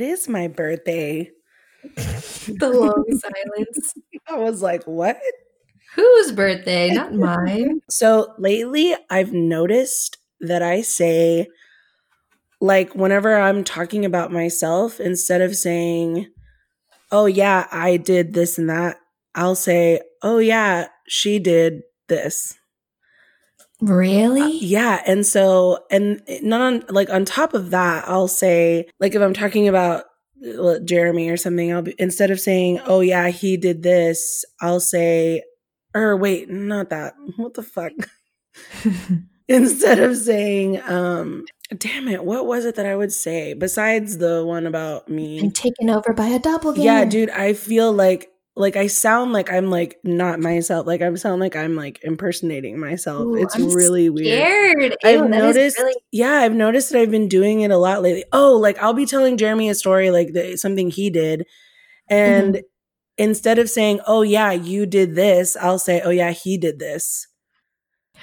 it is my birthday. the long silence. I was like, what? Whose birthday? Not mine. So lately, I've noticed that I say, like, whenever I'm talking about myself, instead of saying, oh, yeah, I did this and that, I'll say, oh, yeah, she did this. Really? Uh, yeah. And so, and not on, like, on top of that, I'll say, like, if I'm talking about uh, Jeremy or something, I'll be, instead of saying, oh, yeah, he did this, I'll say, or wait, not that. What the fuck? instead of saying, um, damn it, what was it that I would say besides the one about me? And taken over by a doppelganger. Yeah, dude, I feel like like I sound like I'm like not myself. Like I'm sound like I'm like impersonating myself. Ooh, it's I'm really scared. weird. Ew, I've noticed. really- Yeah, I've noticed that I've been doing it a lot lately. Oh, like I'll be telling Jeremy a story like the, something he did, and Mm-hmm. instead of saying, "Oh yeah, you did this," I'll say, "Oh yeah, he did this."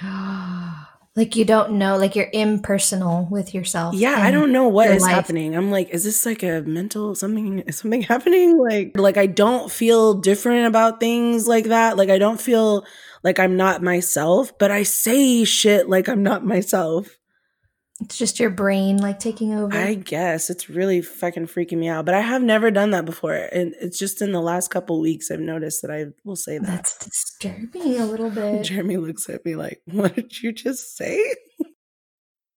like you don't know, like you're impersonal with yourself. Yeah, I don't know what is life. happening. I'm like, is this like a mental something? Is something happening? Like, like I don't feel different about things like that. Like I don't feel like I'm not myself, but I say shit like I'm not myself. It's just your brain like taking over. I guess it's really fucking freaking me out. But I have never done that before, and it's just in the last couple weeks I've noticed that I will say that. That's disturbing a little bit. Jeremy looks at me like, "What did you just say?"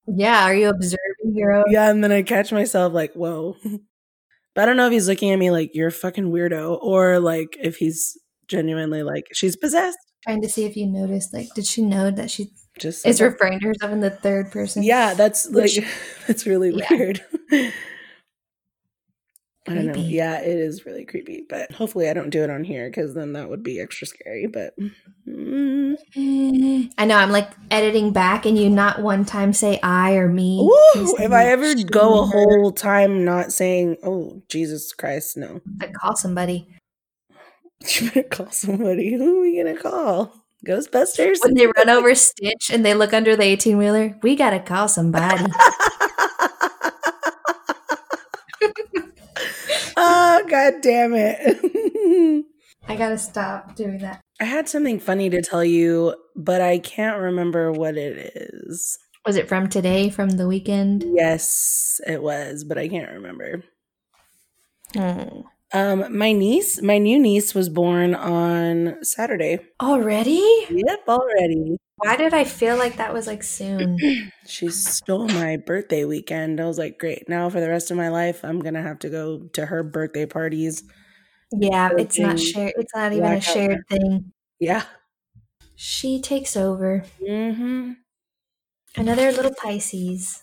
Yeah, are you observing your own? Yeah, and then I catch myself like, whoa. But I don't know if he's looking at me like you're a fucking weirdo or like if he's genuinely like she's possessed. Trying to see if you noticed, like, did she know that she Just is referring to herself in the third person? Yeah, that's like Which- that's really yeah. weird. I don't know. Yeah, it is really creepy, but hopefully I don't do it on here because then that would be extra scary. But mm. I know. I'm like editing back, and you not one time say I or me. Say, if I ever she go a whole time not saying, "Oh Jesus Christ," no, I call somebody you better call somebody. Who are we gonna call? Ghostbusters. when they run over Stitch and they look under the 18 wheeler. We gotta call somebody. oh god damn it I gotta stop doing that. i had something funny to tell you but i can't remember what it is Was it from today? From the weekend? yes it was but i can't remember Hmm. Um my niece my new niece was born on saturday Already? yep already Why did I feel like that was like soon? she stole my birthday weekend i was like great now for the rest of my life i'm gonna have to go to her birthday parties Yeah, it's not shared. It's not even a shared thing. yeah She takes over. mm-hmm Another little Pisces.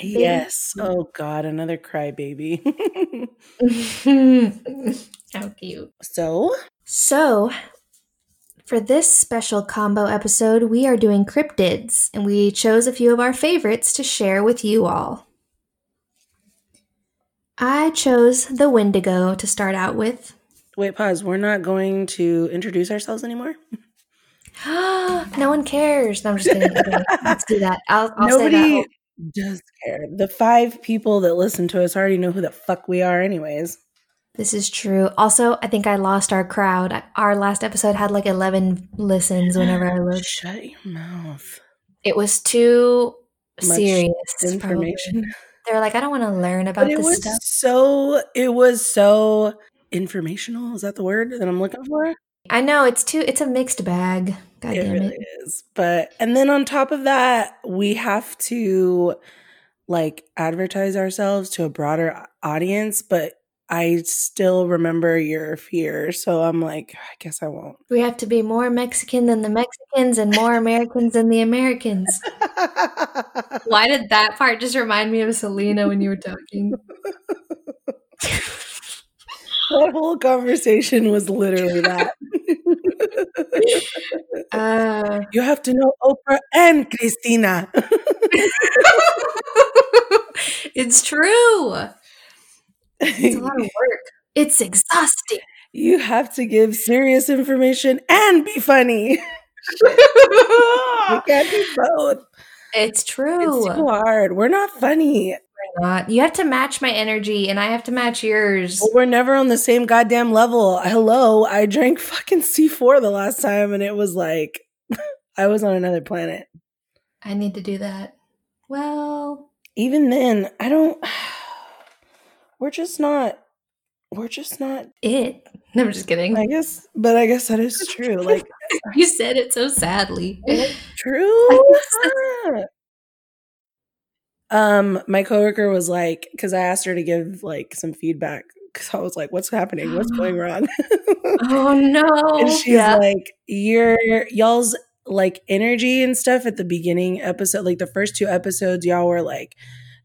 Yes oh god another crybaby How cute. so So, for this special combo episode, we are doing cryptids, and we chose a few of our favorites to share with you all. I chose the Wendigo to start out with. Wait, pause. We're not going to introduce ourselves anymore. no one cares. No, I'm just kidding. Okay, let's do that. I'll, I'll say Nobody that. Does care. The five people that listen to us already know who the fuck we are, anyways. This is true. Also, I think I lost our crowd. Our last episode had like 11 listens whenever I looked. Shut your mouth. It was too Much serious. probably. Information. They were like, I don't want to learn about But it this was stuff. so. It was so informational. Is that the word that I'm looking for? I know it's too. It's a mixed bag. God it damn really it. is. But and then on top of that, we have to like advertise ourselves to a broader audience. But I still remember your fear, so I'm like, I guess I won't. We have to be more Mexican than the Mexicans and more Americans than the Americans. Why did that part just remind me of Selena when you were talking? that whole conversation was literally that. Uh, you have to know Oprah and Cristina. it's true. It's a lot of work. It's exhausting. you have to give serious information and be funny. we can't do both. It's true. It's too hard. We're not funny. Not. You have to match my energy, and I have to match yours. Well, we're never on the same goddamn level. Hello, I drank fucking C4 the last time, and it was like I was on another planet. I need to do that. Well, Even then, I don't. We're just not. We're just not. it. No, I'm just kidding. I guess, but I guess that is true. Like you said it so sadly. true. Um, my coworker was like, because I asked her to give like some feedback, because I was like, "What's happening? What's going wrong?" oh no. and she's Yeah. like, "Your y'all's like energy and stuff at the beginning episode, like the first two episodes, y'all were like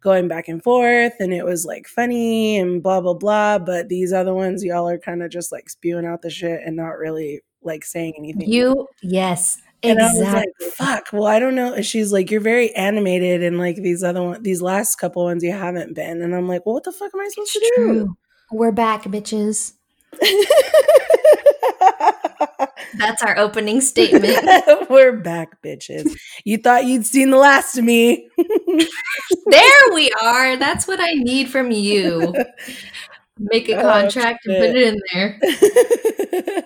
going back and forth, and it was like funny and blah blah blah. But these other ones, y'all are kind of just like spewing out the shit and not really like saying anything." You yes. And exactly. I was like, "Fuck." Well, I don't know. She's like, "You're very animated, and like these other one, these last couple ones, you haven't been." And I'm like, "Well, what the fuck am I supposed It's to do?" We're back, bitches. That's our opening statement. We're back, bitches. You thought you'd seen the last of me. there we are. That's what I need from you. Make a Oh, contract and put it in there.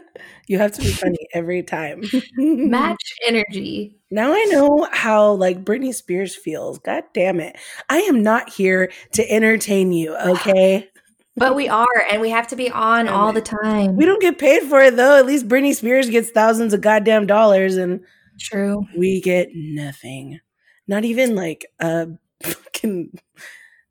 You have to be funny every time. Match energy. Now I know how like Britney Spears feels. God damn it. I am not here to entertain you, okay? But we are, and we have to be on all the time. We don't get paid for it though. At least Britney Spears gets thousands of goddamn dollars and True. we get nothing. Not even like a fucking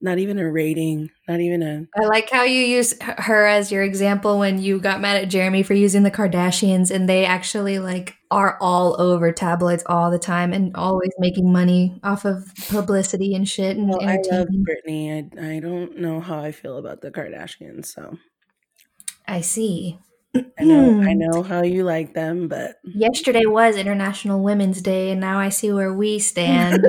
not even a rating, not even a I like how you use her as your example when you got mad at Jeremy for using the Kardashians, and they actually like are all over tabloids all the time and always making money off of publicity and shit and Well, I love. Britney. I, I don't know how I feel about the Kardashians, so I see. I know I Hmm. know how you like them, but Yesterday was International Women's Day, and now I see where we stand.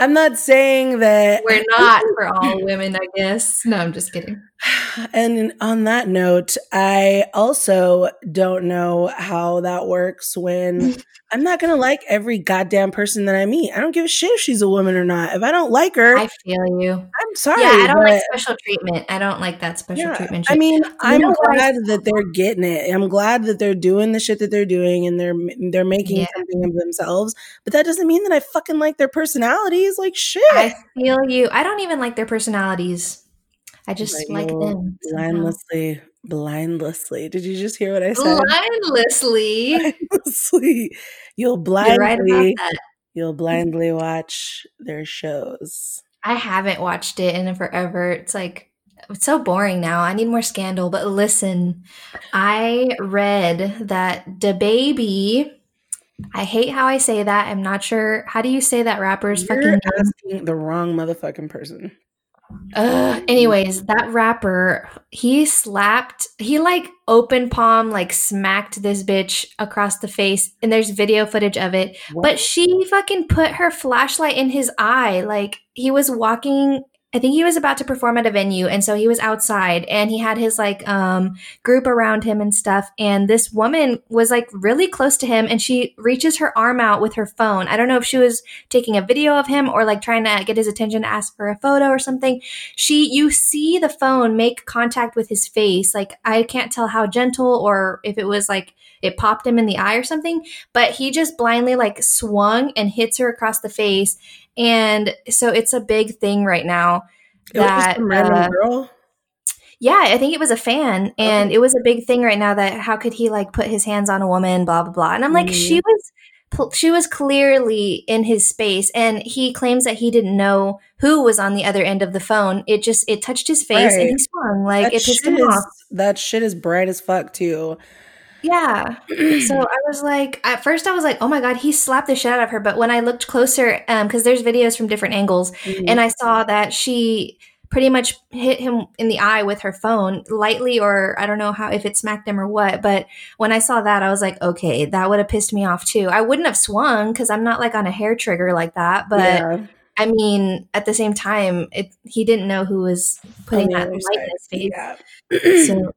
I'm not saying that We're not for all women, I guess. No, I'm just kidding. And on that note, I also don't know how that works when I'm not going to like every goddamn person that I meet. I don't give a shit if she's a woman or not. If I don't like her, I feel you. I'm sorry. yeah, I don't like special treatment. I don't like that special Yeah, treatment I shit. mean, I'm know what I glad that they're getting it. I'm glad that they're doing the shit that they're doing and they're they're making Yeah. something of themselves. But that doesn't mean that I fucking like their personalities. Like shit. I feel you. I don't even like their personalities. I just like you'll them. somehow. blindlessly, blindlessly. Did you just hear what I said? Blindlessly. Blindlessly. You'll You're right blindly, you'll mm. blindly watch their shows. I haven't watched it in forever. It's like it's so boring now. I need more scandal. But listen, I read that DaBaby. I hate how I say that. I'm not sure. How do you say that rapper's You're fucking name? asking the wrong motherfucking person. Ugh. Anyways, that rapper, he slapped, he like open palm, like smacked this bitch across the face, and there's video footage of it. What? But she fucking put her flashlight in his eye. Like he was walking, I think he was about to perform at a venue, and so he was outside and he had his like um group around him and stuff. And this woman was like really close to him, and she reaches her arm out with her phone. I don't know if she was taking a video of him or like trying to get his attention to ask for a photo or something. She, you see the phone make contact with his face. Like I can't tell how gentle or if it was like it popped him in the eye or something, but he just blindly like swung and hits her across the face. And so it's a big thing right now. It was that, some uh, girl. Yeah, I think it was a fan, and Okay. it was a big thing right now that how could he like put his hands on a woman, blah blah blah. And I'm like, Mhm. she was, she was clearly in his space, and he claims that he didn't know who was on the other end of the phone. It just it touched his face and he swung like that it pissed him is off. that shit is bright as fuck too. Yeah. So I was like, at first I was like, oh my god, he slapped the shit out of her. But when I looked closer, um, because there's videos from different angles, Mhm. and I saw that she pretty much hit him in the eye with her phone lightly or I don't know how if it smacked him or what but when I saw that I was like okay that would have pissed me off too I wouldn't have swung cuz I'm not like on a hair trigger like that but yeah, I mean at the same time it he didn't know who was putting oh, that other light in his face. Yeah. so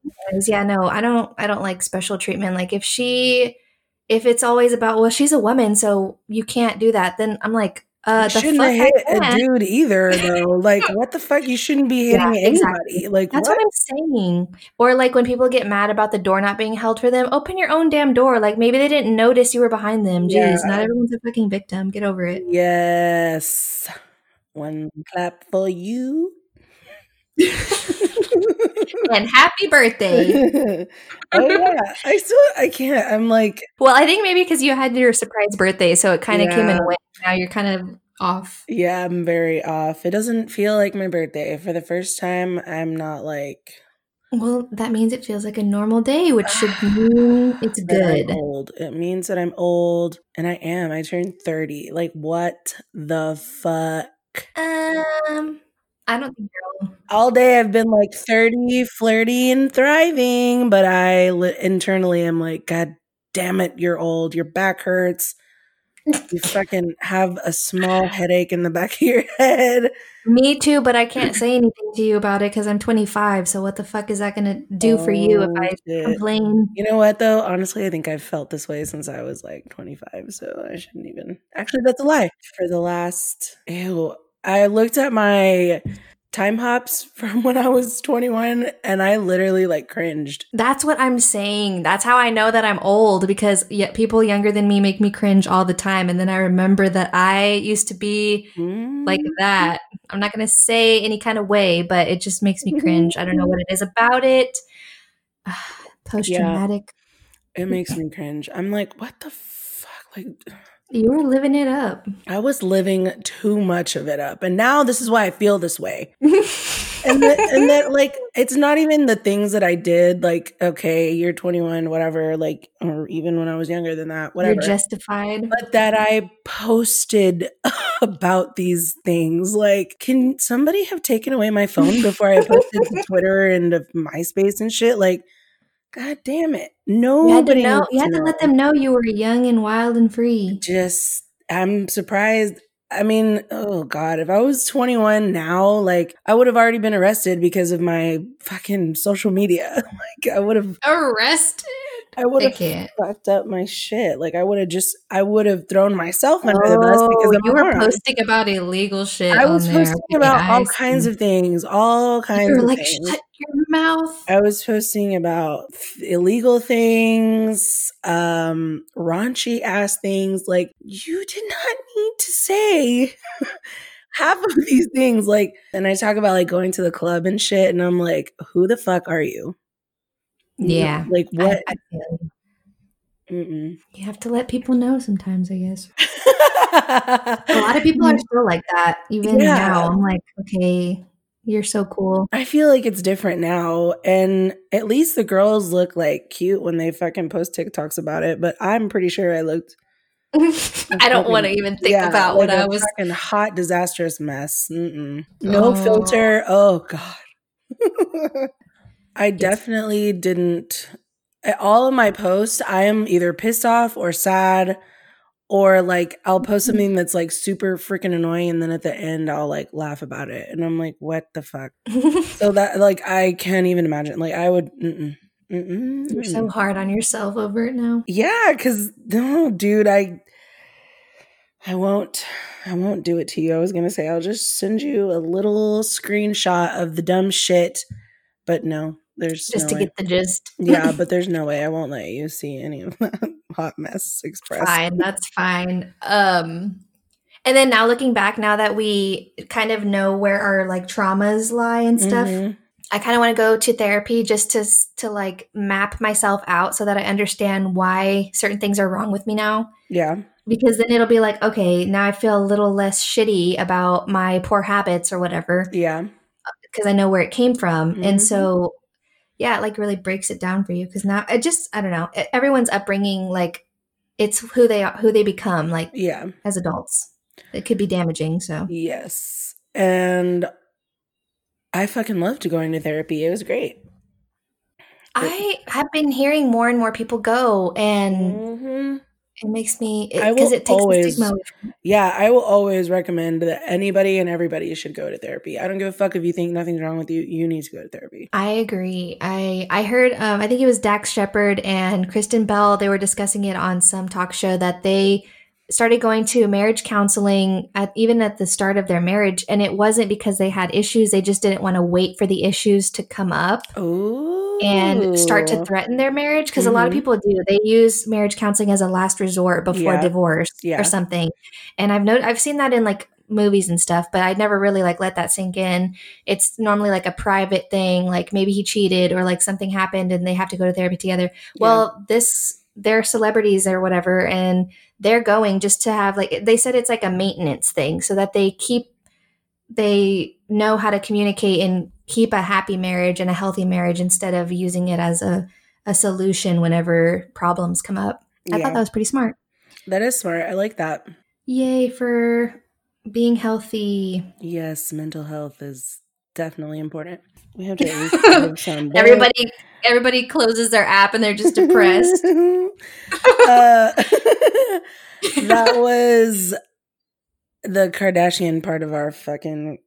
yeah no I don't I don't like special treatment. Like if she if it's always about well she's a woman so you can't do that then i'm like uh You shouldn't have hit a dude either, though. Like, what the fuck? You shouldn't be Yeah, hitting anybody. Like, That's what? what I'm saying. Or like when people get mad about the door not being held for them, open your own damn door. Like maybe they didn't notice you were behind them. Jeez, Yeah. not everyone's a fucking victim. Get over it. Yes. One clap for you. And happy birthday. oh yeah, I still I can't. I'm like well, I think maybe because you had your surprise birthday, so it kind of came Yeah. and went. Now you're kind of off. yeah, I'm very off. It doesn't feel like my birthday. For the first time, I'm not like Well, that means it feels like a normal day, which should mean it's that I'm good. old. It means that I'm old, and I am. I turned 30. Like what the fuck? Um, I don't think you're. All day I've been like 30, flirty, and thriving, but I li- internally am like, God damn it, you're old. Your back hurts. You fucking have a small headache in the back of your head. Me too, but I can't say anything to you about it because I'm 25. So what the fuck is that gonna do for you if Oh, I shit. complain? You know what though? Honestly, I think I've felt this way since I was like 25, so I shouldn't even. Actually, that's a lie. For the last ew, I looked at my time hops from when I was 21 and I literally like cringed. That's what I'm saying. That's how I know that I'm old because yet people younger than me make me cringe all the time. And then I remember that I used to be like Mm. that. I'm not going to say any kind of way, but it just makes me cringe. I don't know what it is about it. Post traumatic. It makes me cringe. I'm like, what the fuck? Like, You were living it up. I was living too much of it up, and now this is why I feel this way. and that, and that like it's not even the things that I did like okay you're 21 whatever like or even when I was younger than that whatever You're justified. but that I posted about these things like can somebody have taken away my phone before I posted to Twitter and to MySpace and shit like god damn it You had to nobody know. You had to let them know you were young and wild and free. just I'm surprised. I mean, oh god, if I was 21 now, like I would have already been arrested because of my fucking social media. like I would have Arrested. I would have fucked up my shit. Like I would have just I would have thrown myself under the bus because Oh, you were posting about illegal shit. I was there. posting Okay, about all I kinds of things, all kinds You were like, things. shut your mouth. I was posting about illegal things, um, raunchy ass things. Like, you did not need to say half of these things. Like, and I talk about like going to the club and shit, and I'm like, who the fuck are you? You- Yeah. Like, what? I feel you. You have to let people know sometimes, I guess. A lot of people are mm. still like that, even Yeah. now. I'm like, okay, you're so cool. I feel like it's different now. And at least the girls look like cute when they fucking post TikToks about it. But I'm pretty sure I looked I don't want to even think Yeah, about like what I a was. fucking hot, disastrous mess. Mm-mm. No Oh. filter. Oh god. I definitely didn't. at All of my posts, I am either pissed off or sad, or like I'll post Mm-hmm. something that's like super freaking annoying, and then at the end I'll like laugh about it, and I'm like, what the fuck? So that like I can't even imagine. Like I would. Mm-mm, mm-mm, You're so hard on yourself over it now. Yeah, because no, dude, I I won't I won't do it to you. I was gonna say I'll just send you a little screenshot of the dumb shit, but no, there's Just no to way. get the gist. yeah, but there's no way I won't let you see any of that hot mess express. fine that's fine um and then now looking back now that we kind of know where our like traumas lie and stuff Mhm. i kind of want to go to therapy just to to like map myself out so that i understand why certain things are wrong with me now Yeah, because then it'll be like okay now i feel a little less shitty about my poor habits or whatever yeah, because i know where it came from Mhm. and so yeah it like really breaks it down for you because now it just i don't know everyone's upbringing like it's who they are who they become like yeah, as adults. It could be damaging. So yes. And I fucking loved going to therapy. It was great. I have been hearing more and more people go, and Mhm. It makes me because will it, takes always- the stigma away. Yeah, I will always recommend that anybody and everybody should go to therapy. I don't give a fuck if you think nothing's wrong with you. You need to go to therapy. I agree. I I heard um, I think it was Dax Shepard and Kristen Bell. They were discussing it on some talk show that they started going to marriage counseling at even at the start of their marriage, and it wasn't because they had issues. They just didn't want to wait for the issues to come up Oh. and start to threaten their marriage because a lot of Mhm. people do. They use marriage counseling as a last resort before Yeah. divorce Yeah. or something. And I've known I've seen that in like movies and stuff, but I never really like let that sink in. It's normally like a private thing, like maybe he cheated or like something happened and they have to go to therapy together. Well, this they're celebrities or whatever and they're going just to have like they said it's like a maintenance thing so that they keep they know how to communicate and keep a happy marriage and a healthy marriage instead of using it as a, a solution whenever problems come up. I Yeah. thought that was pretty smart. that is smart. I like that. Yay for being healthy. Yes, mental health is definitely important. We have to at least give some Everybody everybody closes their app and they're just depressed. uh, that was the Kardashian part of our fucking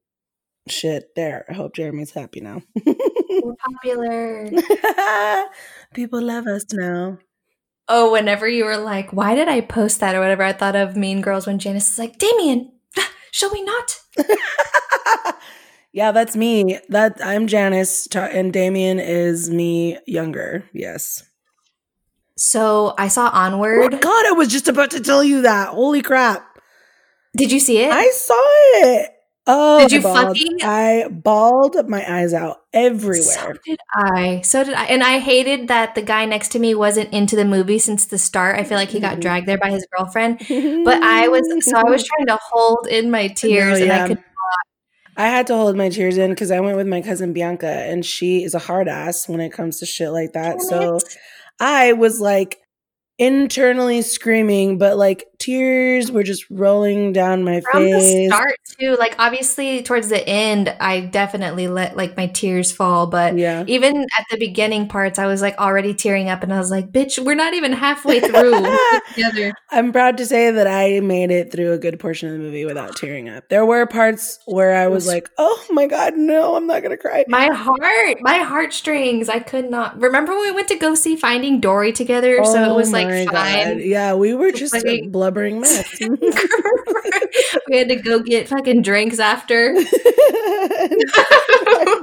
shit there. I hope Jeremy's happy now. We're popular. People love us now. Oh, whenever you were like, why did I post that or whatever, I thought of Mean Girls when Janis is like, Damian, shall we not? Yeah, that's me. That I'm Janis, and Damian is me younger. Yes. So I saw Oh Onward. God, I was just about to tell you that. Holy crap! Did you see it? I saw it. Oh, Did you I bawled. fucking- I bawled my eyes out So everywhere. did I. So did I. And I hated that the guy next to me wasn't into the movie since the start. I feel like he got dragged there by his girlfriend. But I was, so I was trying to hold in my tears and yeah. I could, I had to hold my tears in because I went with my cousin Bianca, and she is a hard ass when it comes to shit like that. So I was like internally screaming, but like tears were just rolling down my from the face. start too, like obviously towards the end, I definitely let like my tears fall. But Yeah. even at the beginning parts, I was like already tearing up and I was like, bitch, we're not even halfway through together. I'm proud to say that I made it through a good portion of the movie without tearing up. There were parts where I was like, "Oh my god, no, I'm not gonna cry." My heart, my heartstrings, I could not. Remember when we went to go see Finding Dory together? so it was oh like My fine. Yeah, we were just a blubbering mess. we had to go get fucking drinks after.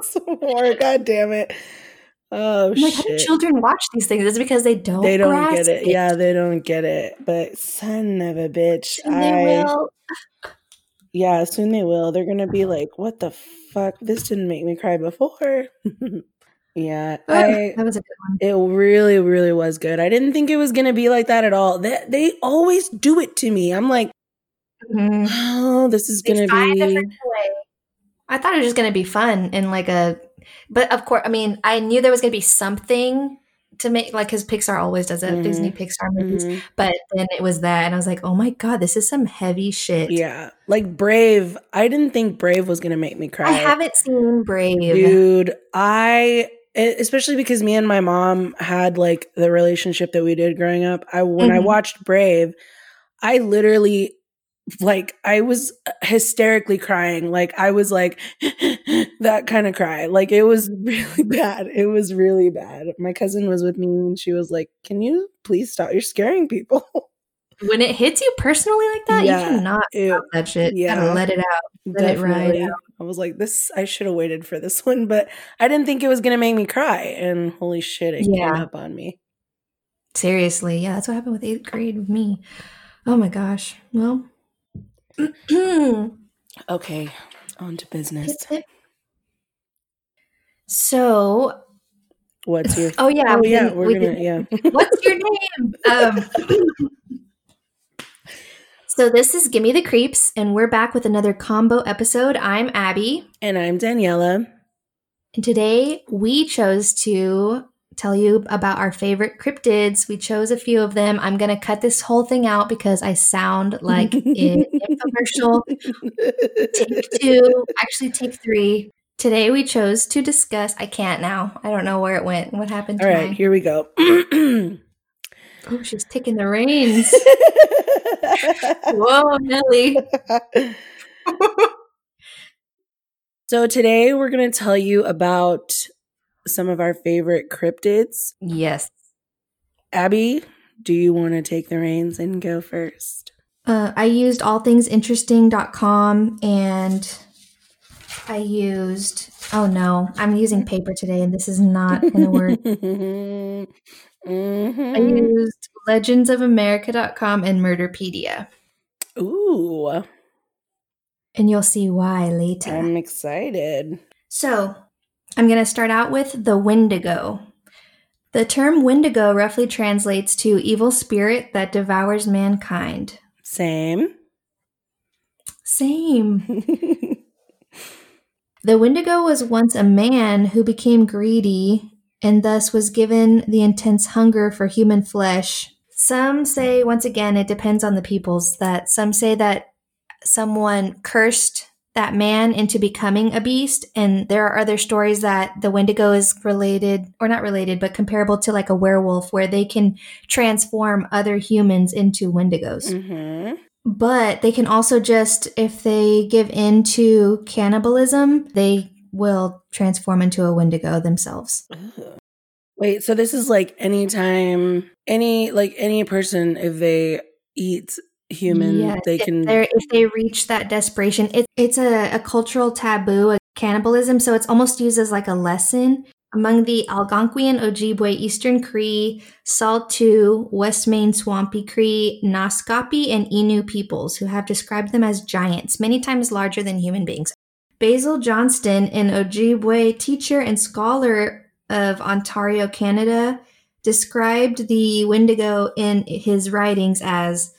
Some more. God damn it. Oh I'm like, how do children watch these things? It's because they don't. They don't grasp get it. Yeah, they don't get it. But son of a bitch. And they I will. yeah, soon they will. They're gonna be like, what the fuck? This didn't make me cry before. Yeah. I that was a good one. it really, really was good. I didn't think it was gonna be like that at all. They they always do it to me. I'm like, Mhm. oh, this is They gonna be. I thought it was just going to be fun and like a, but of course, I mean, I knew there was going to be something to make like because Pixar always does it, Mhm. Disney Pixar movies. Mhm. But then it was that, and I was like, oh my god, this is some heavy shit. Yeah. Like Brave. I didn't think Brave was gonna make me cry. I haven't seen Brave. Dude, I e- especially because me and my mom had like the relationship that we did growing up. I when I Mhm. watched Brave, I literally like I was hysterically crying. Like I was like that kind of cry. Like it was really bad. It was really bad. My cousin was with me and she was like, "Can you please stop? You're scaring people." When it hits you personally like that, Yeah. you cannot stop that shit. Yeah. gotta let it out. Let it ride Definitely. I was like, this, I should have waited for this one, but I didn't think it was going to make me cry. And holy shit, it Yeah. came up on me. Seriously, yeah, that's what happened with eighth grade with me. Oh my gosh. Well, Okay, on to business. So, what's your. oh yeah, oh, yeah, we're we going to, didn't- yeah. What's your name? Um, so this is Gimme the Creeps, and we're back with another combo episode. I'm Abby, and I'm Daniela. and today we chose to tell you about our favorite cryptids. We chose a few of them. I'm gonna cut this whole thing out because I sound like an infomercial. Take two, actually take three. Today we chose to discuss. I can't now. I don't know where it went. What happened? To All right, my- here we go. Oh, she's taking the reins. Whoa, Nelly. so today we're going to tell you about some of our favorite cryptids. Yes. Abby, do you want to take the reins and go first? Uh, I used allthingsinteresting.com and I used, oh no, I'm using paper today and this is not going to work. mm-hmm. I used legendsofamerica.com and Murderpedia. Ooh. And you'll see why later. I'm excited. So, I'm going to start out with the Wendigo. The term Wendigo roughly translates to evil spirit that devours mankind. Same. Same. the Wendigo was once a man who became greedy and thus was given the intense hunger for human flesh. Some say, once again, it depends on the peoples, that some say that someone cursed that man into becoming a beast. And there are other stories that the Wendigo is related, or not related, but comparable to like a werewolf, where they can transform other humans into Wendigos. Mm-hmm. But they can also just, if they give in to cannibalism, they will transform into a Wendigo themselves. Wait, so this is like anytime any like any person if they eat human yes, they can if they reach that desperation it, it's a, a cultural taboo a cannibalism so it's almost used as like a lesson among the Algonquian, Ojibwe, Eastern Cree, Saulteaux, West Main Swampy Cree, Naskapi, and Innu peoples who have described them as giants, many times larger than human beings. Basil Johnston, an Ojibwe teacher and scholar of Ontario, Canada, described the Wendigo in his writings as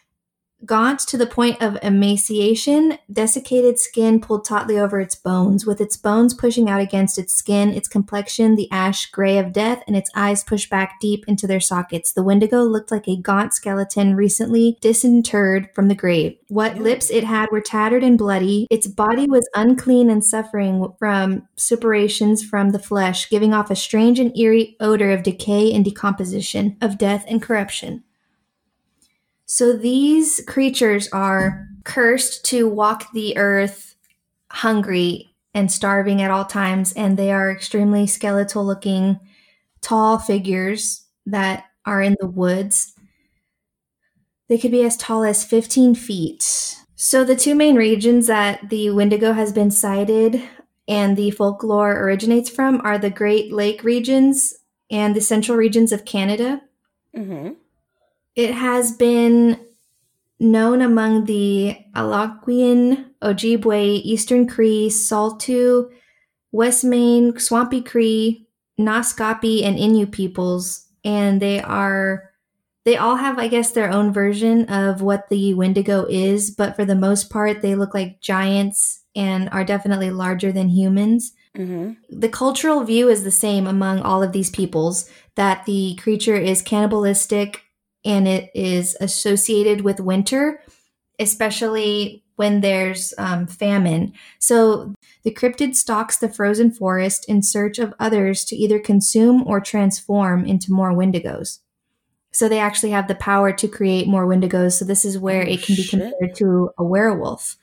Gaunt to the point of emaciation, desiccated skin pulled tautly over its bones, with its bones pushing out against its skin, its complexion the ash gray of death, and its eyes pushed back deep into their sockets. The Wendigo looked like a gaunt skeleton recently disinterred from the grave. What lips it had were tattered and bloody. Its body was unclean and suffering from suppurations from the flesh, giving off a strange and eerie odor of decay and decomposition, of death and corruption. So these creatures are cursed to walk the earth hungry and starving at all times, and they are extremely skeletal looking, tall figures that are in the woods. They could be as tall as 15 feet. So, the two main regions that the Wendigo has been sighted and the folklore originates from are the Great Lake regions and the central regions of Canada. Mm-hmm. It has been known among the Algonquian, Ojibwe, Eastern Cree, Saulteaux, West Main, Swampy Cree, Naskapi, and Innu peoples, and they are they all have, I guess, their own version of what the Wendigo is, but for the most part, they look like giants and are definitely larger than humans. Mm-hmm. The cultural view is the same among all of these peoples that the creature is cannibalistic, and it is associated with winter, especially when there's um, famine. So the cryptid stalks the frozen forest in search of others to either consume or transform into more wendigos. So they actually have the power to create more wendigos. So this is where oh, it can be shit. compared to a werewolf.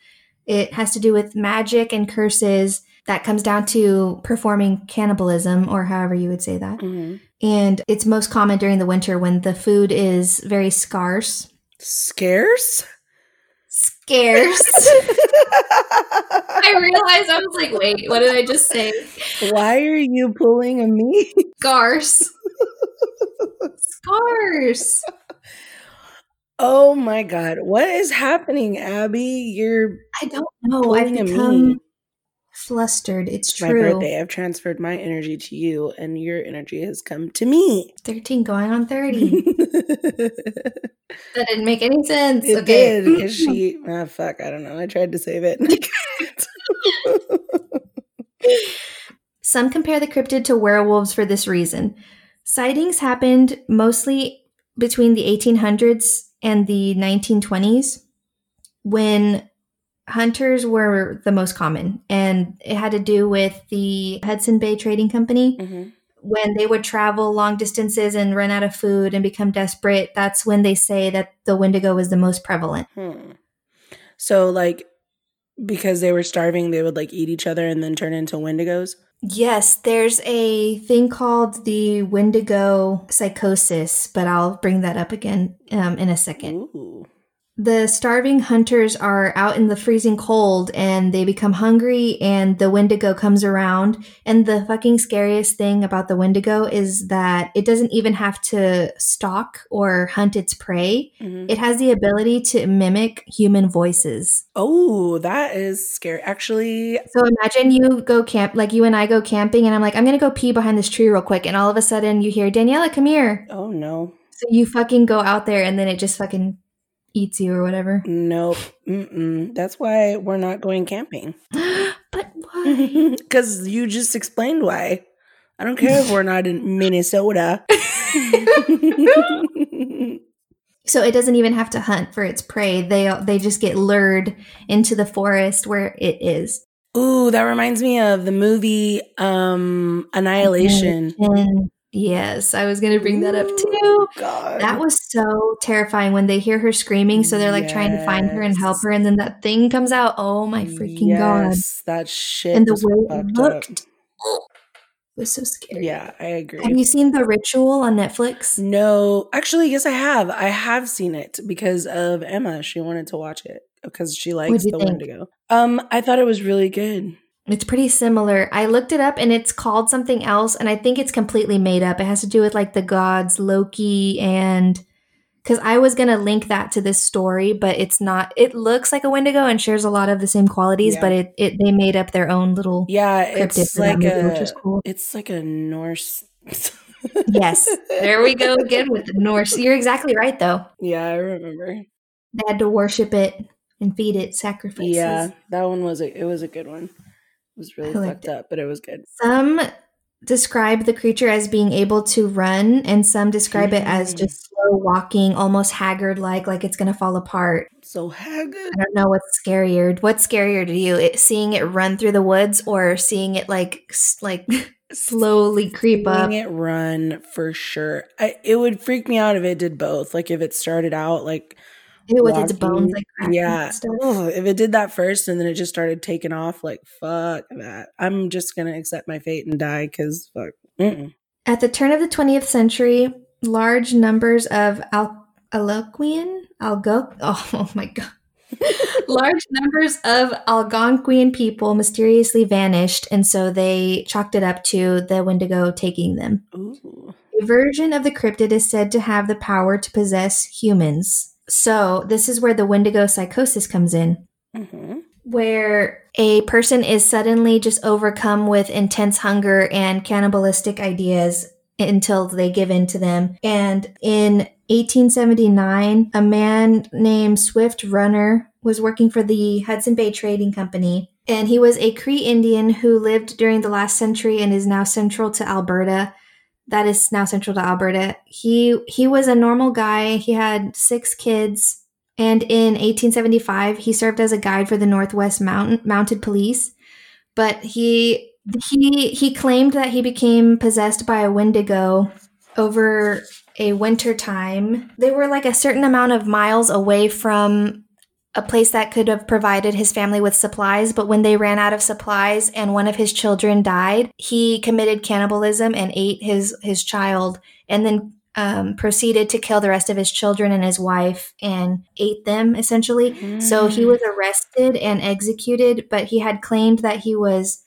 It has to do with magic and curses that comes down to performing cannibalism, or however you would say that. Mm-hmm. And it's most common during the winter when the food is very scarce. Scarce? Scarce. I realized I was like, wait, what did I just say? Why are you pulling a me? Scarce. Scarce. Oh my god, what is happening, Abby? You're I don't know. I've become flustered. It's true. My birthday. I've transferred my energy to you, and your energy has come to me. 13 going on 30. that didn't make any sense. It okay. did because she, ah, fuck, I don't know. I tried to save it. Some compare the cryptid to werewolves for this reason. Sightings happened mostly between the 1800s and the 1920s when hunters were the most common, and it had to do with the Hudson Bay Trading Company. Mm-hmm. when they would travel long distances and run out of food and become desperate, that's when they say that the Wendigo was the most prevalent. Hmm. So, like, because they were starving, they would like eat each other and then turn into Wendigos. Yes, there's a thing called the Wendigo psychosis, but I'll bring that up again um, in a second. Ooh. The starving hunters are out in the freezing cold and they become hungry and the Wendigo comes around. And the fucking scariest thing about the Wendigo is that it doesn't even have to stalk or hunt its prey. Mhm. It has the ability to mimic human voices. Oh, that is scary. Actually, So imagine you go camp, like you and I go camping, and I'm like, I'm gonna go pee behind this tree real quick, and all of a sudden you hear Daniela, come here. oh no, So you fucking go out there, and then it just fucking eats you or whatever. nope. Mm-mm. That's why we're not going camping. but why? Because you just explained why. I don't care if we're not in Minnesota. so it doesn't even have to hunt for its prey. They they just get lured into the forest where it is. Ooh, that reminds me of the movie um Annihilation. And yes, I was gonna bring that up too. God. That was so terrifying when they hear her screaming. So they're like trying to find her and help her, and then that thing comes out. Oh my freaking god! That shit And the way it looked. up. Was so scary. Yeah, I agree. Have you seen The Ritual on Netflix? No, actually, yes, I have. I have seen it because of Emma. She wanted to watch it because she likes the think? Wendigo. Um, I thought it was really good. It's pretty similar. I looked it up and it's called something else, and I think it's completely made up. It has to do with like the gods Loki and because I was gonna link that to this story, but it's not. It looks like a Wendigo and shares a lot of the same qualities, Yeah. but it, it they made up their own little Yeah, it's like movie, a which is cool. it's like a Norse. Yes, there we go again with the Norse. You're exactly right, though. Yeah, I remember. They had to worship it and feed it sacrifices. Yeah, that one was a it was a good one. Was really fucked up, but it was good. Some describe the creature as being able to run, and some describe it as Mm. just slow walking, almost haggard like, like it's going to fall apart. So haggard. I don't know what's scarier. What's scarier to you? It, seeing it run through the woods or seeing it like like slowly creep up? Seeing it run for sure. I, it would freak me out if it did both. Like if it started out like Ew, with its bones like yeah. Ugh, oh, if it did that first and then it just started taking off, like fuck that. I'm just gonna accept my fate and die because fuck. Mm-mm. At the turn of the 20th century, large numbers of Al- Algonquian, Algo, oh, oh my god, large numbers of Algonquian people mysteriously vanished, and so they chalked it up to the Wendigo taking them. Ooh. A version of the cryptid is said to have the power to possess humans. So this is where the Wendigo psychosis comes in hmm where a person is suddenly just overcome with intense hunger and cannibalistic ideas until they give in to them. And in 1879, a man named Swift Runner was working for the Hudson Bay Trading Company. And he was a Cree Indian who lived during the last century and is now central to Alberta. That is now central to Alberta. He he was a normal guy. He had six kids. And in 1875, he served as a guide for the Northwest Mountain, Mounted Police. But he he he claimed that he became possessed by a Wendigo over a winter time. They were like a certain amount of miles away from a place that could have provided his family with supplies, but when they ran out of supplies and one of his children died, he committed cannibalism and ate his his child and then um, proceeded to kill the rest of his children and his wife and ate them essentially. So he was arrested and executed, but he had claimed that he was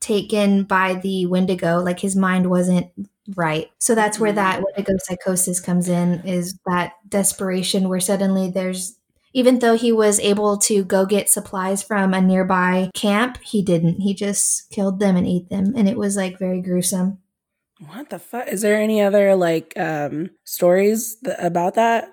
taken by the Wendigo, like his mind wasn't right. So that's where that Wendigo psychosis comes in, is that desperation where suddenly there's even though he was able to go get supplies from a nearby camp, he didn't. He just killed them and ate them. And it was like very gruesome. What the fuck? Is there any other like um stories th- about that?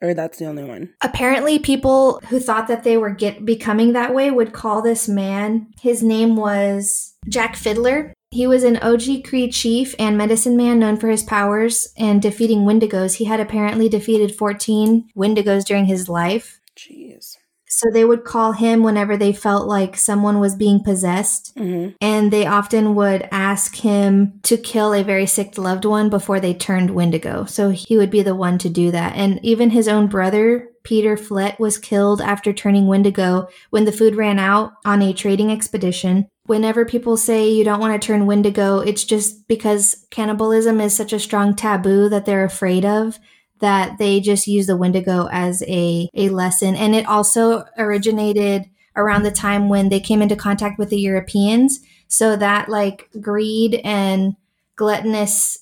Or that's the only one? Apparently, people who thought that they were get becoming that way would call this man. His name was Jack Fiddler. He was an Oji-Cree chief and medicine man known for his powers and defeating Wendigos. He had apparently defeated 14 Wendigos during his life. Jeez. So they would call him whenever they felt like someone was being possessed. hmm And they often would ask him to kill a very sick loved one before they turned Wendigo. So he would be the one to do that. And even his own brother, Peter Flett, was killed after turning Wendigo when the food ran out on a trading expedition. Whenever people say you don't want to turn Wendigo, it's just because cannibalism is such a strong taboo that they're afraid of that they just use the Wendigo as a, a lesson. And it also originated around the time when they came into contact with the Europeans. So that like greed and gluttonous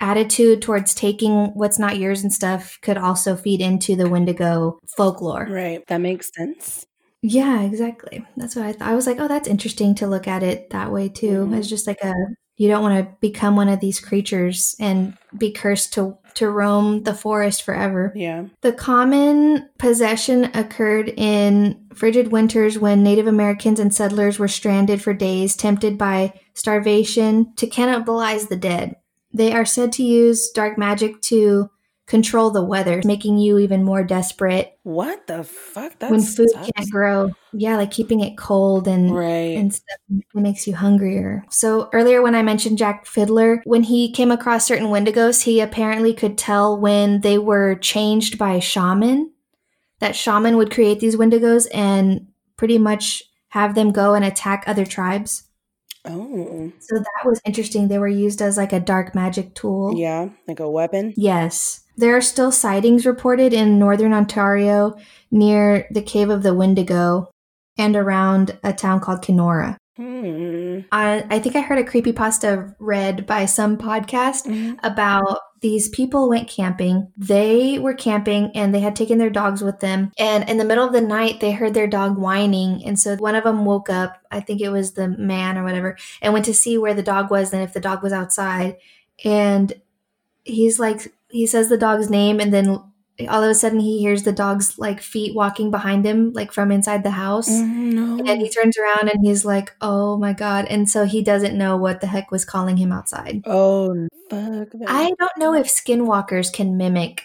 attitude towards taking what's not yours and stuff could also feed into the Wendigo folklore. Right. That makes sense. Yeah, exactly. That's what I thought. I was like, oh, that's interesting to look at it that way too. Mhm. It's just like a you don't want to become one of these creatures and be cursed to to roam the forest forever. Yeah. The common possession occurred in frigid winters when Native Americans and settlers were stranded for days, tempted by starvation to cannibalize the dead. They are said to use dark magic to control the weather, making you even more desperate What the fuck? That when food can't grow. Yeah, like keeping it cold and Right. and stuff it makes you hungrier. So earlier when I mentioned Jack Fiddler, when he came across certain Wendigos, he apparently could tell when they were changed by shaman. That shaman would create these Wendigos and pretty much have them go and attack other tribes. oh. So that was interesting. They were used as like a dark magic tool. Yeah. Like a weapon. Yes. There are still sightings reported in northern Ontario near the Cave of the Wendigo and around a town called Kenora. Hmm. Uh, I think I heard a creepypasta read by some podcast Mhm. about these people went camping. They were camping and they had taken their dogs with them. And in the middle of the night, they heard their dog whining. And so one of them woke up, I think it was the man or whatever, and went to see where the dog was and if the dog was outside. And he's like, he says the dog's name and then all of a sudden he hears the dog's like feet walking behind him, like from inside the house. Mm, no. And he turns around and he's like, "Oh my god!" And so he doesn't know what the heck was calling him outside. oh fuck. that. I don't know if skinwalkers can mimic.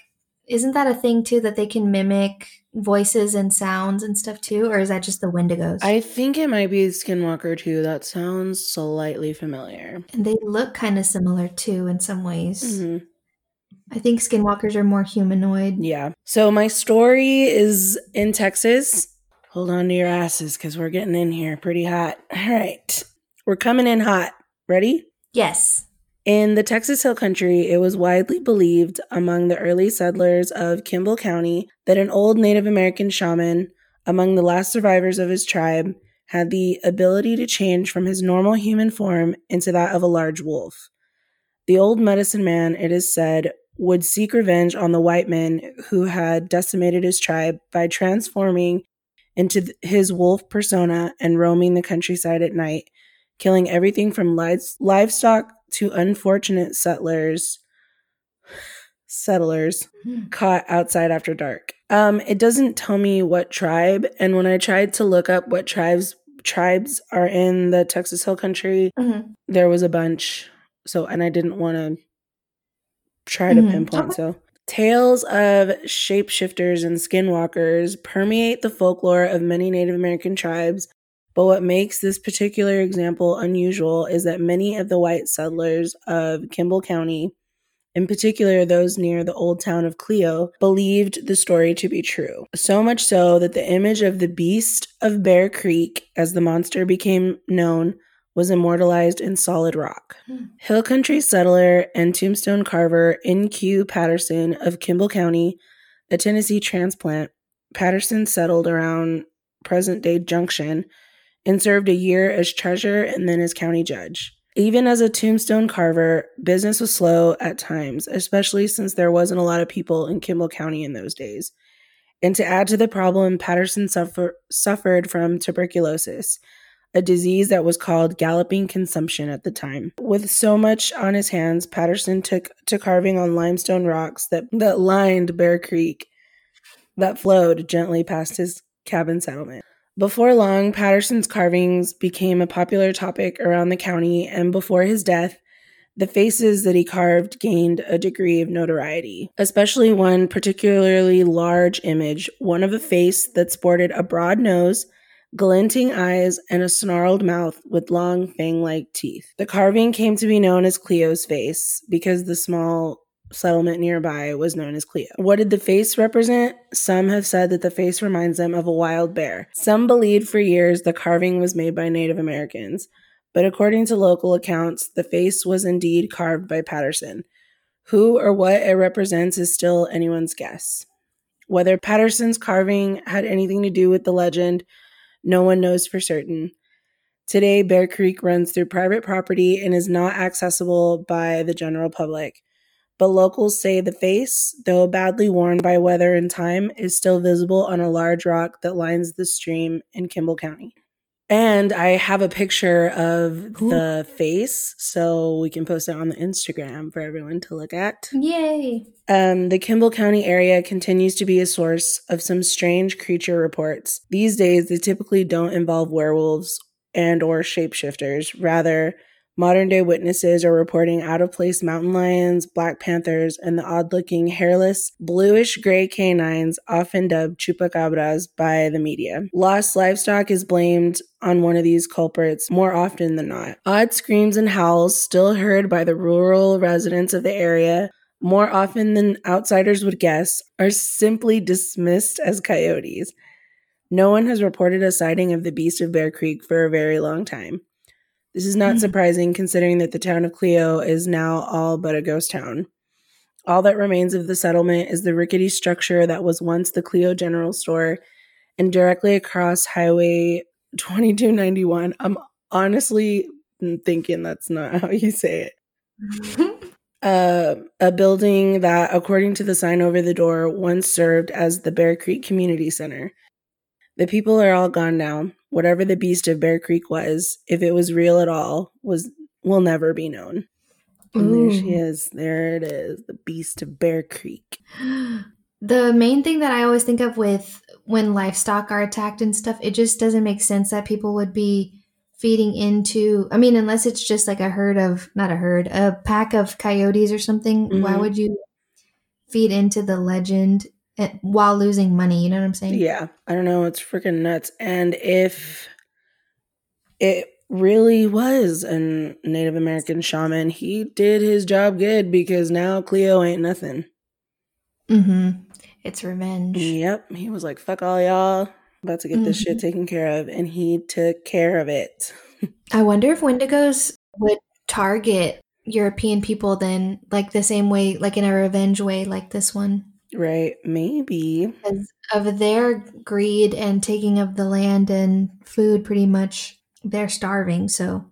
Isn't that a thing too that they can mimic voices and sounds and stuff too, or is that just the Wendigos? I think it might be Skinwalker too. That sounds slightly familiar. and they look kind of similar too in some ways. Mhm. I think skinwalkers are more humanoid. Yeah. So my story is in Texas. Hold on to your asses because we're getting in here pretty hot. All right. We're coming in hot. Ready? Yes. In the Texas Hill Country, it was widely believed among the early settlers of Kimble County that an old Native American shaman, among the last survivors of his tribe, had the ability to change from his normal human form into that of a large wolf. The old medicine man, it is said, would seek revenge on the white men who had decimated his tribe by transforming into his wolf persona and roaming the countryside at night, killing everything from lives- livestock to unfortunate settlers settlers caught outside after dark. Um it doesn't tell me what tribe and when I tried to look up what tribes tribes are in the Texas Hill Country, Mhm. there was a bunch. So and I didn't want to try to Mhm. pinpoint so Tales of shapeshifters and skinwalkers permeate the folklore of many Native American tribes, but what makes this particular example unusual is that many of the white settlers of Kimble County, in particular those near the old town of Cleo, believed the story to be true. So much so that the image of the beast of Bear Creek, as the monster became known, was immortalized in solid rock. Hmm. Hill Country settler and tombstone carver N.Q. Patterson of Kimble County, a Tennessee transplant, Patterson settled around present day Junction and served a year as treasurer and then as county judge. Even as a tombstone carver, business was slow at times, especially since there wasn't a lot of people in Kimble County in those days. And to add to the problem, Patterson suffer- suffered from tuberculosis, a disease that was called galloping consumption at the time. With so much on his hands, Patterson took to carving on limestone rocks that, that lined Bear Creek that flowed gently past his cabin settlement. Before long, Patterson's carvings became a popular topic around the county, and before his death, The faces that he carved gained a degree of notoriety, especially one particularly large image, one of a face that sported a broad nose, glinting eyes, and a snarled mouth with long fang like teeth. The carving came to be known as Cleo's face because the small settlement nearby was known as Cleo. What did the face represent? Some have said that the face reminds them of a wild bear. Some believed for years the carving was made by Native Americans, but according to local accounts, the face was indeed carved by Patterson. Who or what it represents is still anyone's guess. Whether Patterson's carving had anything to do with the legend, no one knows for certain. Today, Bear Creek runs through private property and is not accessible by the general public but locals say the face, though badly worn by weather and time, is still visible on a large rock that lines the stream in Kimble County. And I have a picture of cool. the face, so we can post it on the Instagram for everyone to look at. Yay! Um, the Kimble County area continues to be a source of some strange creature reports. These days, they typically don't involve werewolves and or shapeshifters. Rather, Modern day witnesses are reporting out of place mountain lions, black panthers, and the odd looking hairless, bluish gray canines, often dubbed chupacabras by the media. Lost livestock is blamed on one of these culprits more often than not. Odd screams and howls, still heard by the rural residents of the area, more often than outsiders would guess, are simply dismissed as coyotes. No one has reported a sighting of the beast of Bear Creek for a very long time. This is not mm-hmm. surprising considering that the town of Cleo is now all but a ghost town. All that remains of the settlement is the rickety structure that was once the Cleo General Store and directly across Highway 2291. I'm honestly thinking that's not how you say it. uh, a building that, according to the sign over the door, once served as the Bear Creek Community Center. The people are all gone now. Whatever the beast of Bear Creek was, if it was real at all, was will never be known. And there she is. There it is. The beast of Bear Creek. The main thing that I always think of with when livestock are attacked and stuff, it just doesn't make sense that people would be feeding into I mean, unless it's just like a herd of not a herd, a pack of coyotes or something, mm-hmm. why would you feed into the legend while losing money. You know what I'm saying? Yeah. I don't know. It's freaking nuts. And if it really was a Native American shaman, he did his job good because now Cleo ain't nothing. Mm-hmm. It's revenge. Yep. He was like, fuck all y'all. About to get mm-hmm. this shit mm-hmm. taken care of. And he took care of it. I wonder if Wendigos would target European people then, like the same way, like in a revenge way, like this one. Right, maybe. Because of their greed and taking of the land and food, pretty much, they're starving. So,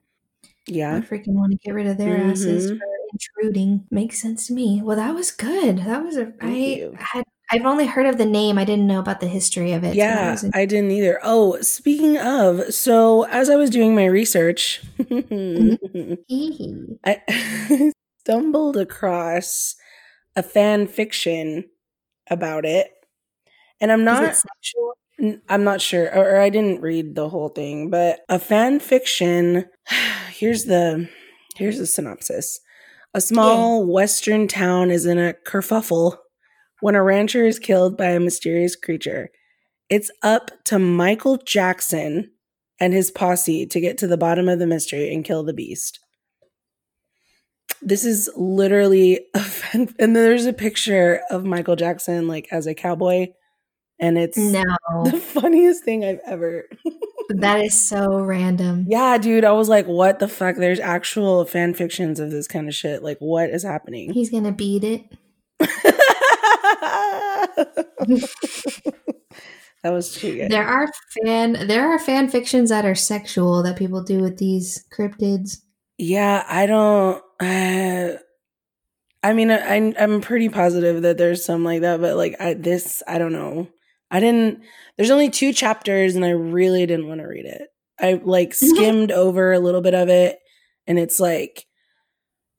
yeah. I freaking want to get rid of their mm-hmm. asses for intruding. Makes sense to me. Well, that was good. That was a. I had. I've only heard of the name. I didn't know about the history of it. Yeah, so I didn't either. Oh, speaking of, so as I was doing my research, mm-hmm. I stumbled across a fan fiction about it. And I'm not I'm not sure or I didn't read the whole thing, but a fan fiction here's the here's the synopsis. A small yeah. western town is in a kerfuffle when a rancher is killed by a mysterious creature. It's up to Michael Jackson and his posse to get to the bottom of the mystery and kill the beast this is literally a fan- and there's a picture of Michael Jackson like as a cowboy and it's no. the funniest thing I've ever That is so random. Yeah, dude, I was like what the fuck there's actual fan fictions of this kind of shit. Like what is happening? He's going to beat it. that was too good. There are fan there are fan fictions that are sexual that people do with these cryptids. Yeah, I don't uh, I mean, I, I'm pretty positive that there's some like that, but like I, this, I don't know. I didn't. There's only two chapters, and I really didn't want to read it. I like skimmed over a little bit of it, and it's like,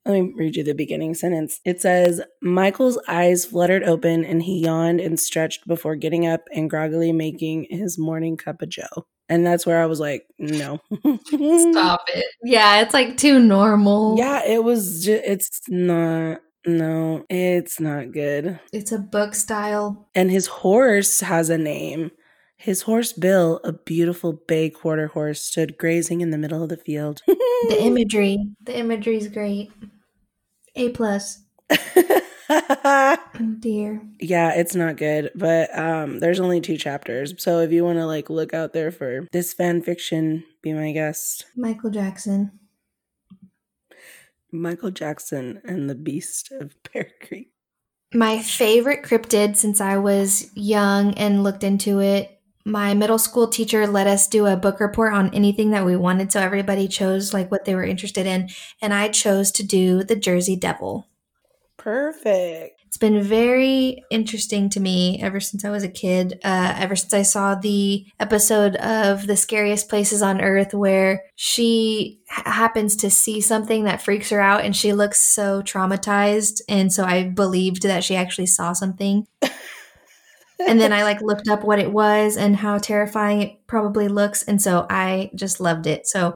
let me read you the beginning sentence. It says, Michael's eyes fluttered open, and he yawned and stretched before getting up and groggily making his morning cup of joe. And that's where I was like, no. Stop it. Yeah, it's like too normal. Yeah, it was just, it's not. No, it's not good. It's a book style. And his horse has a name. His horse Bill, a beautiful bay quarter horse, stood grazing in the middle of the field. the imagery, the imagery is great. A plus. oh dear. Yeah, it's not good, but um there's only two chapters. So if you want to like look out there for this fan fiction, be my guest. Michael Jackson. Michael Jackson and the Beast of Bear Creek. My favorite cryptid since I was young and looked into it my middle school teacher let us do a book report on anything that we wanted so everybody chose like what they were interested in and i chose to do the jersey devil perfect it's been very interesting to me ever since i was a kid uh, ever since i saw the episode of the scariest places on earth where she happens to see something that freaks her out and she looks so traumatized and so i believed that she actually saw something and then I like looked up what it was and how terrifying it probably looks. And so I just loved it. So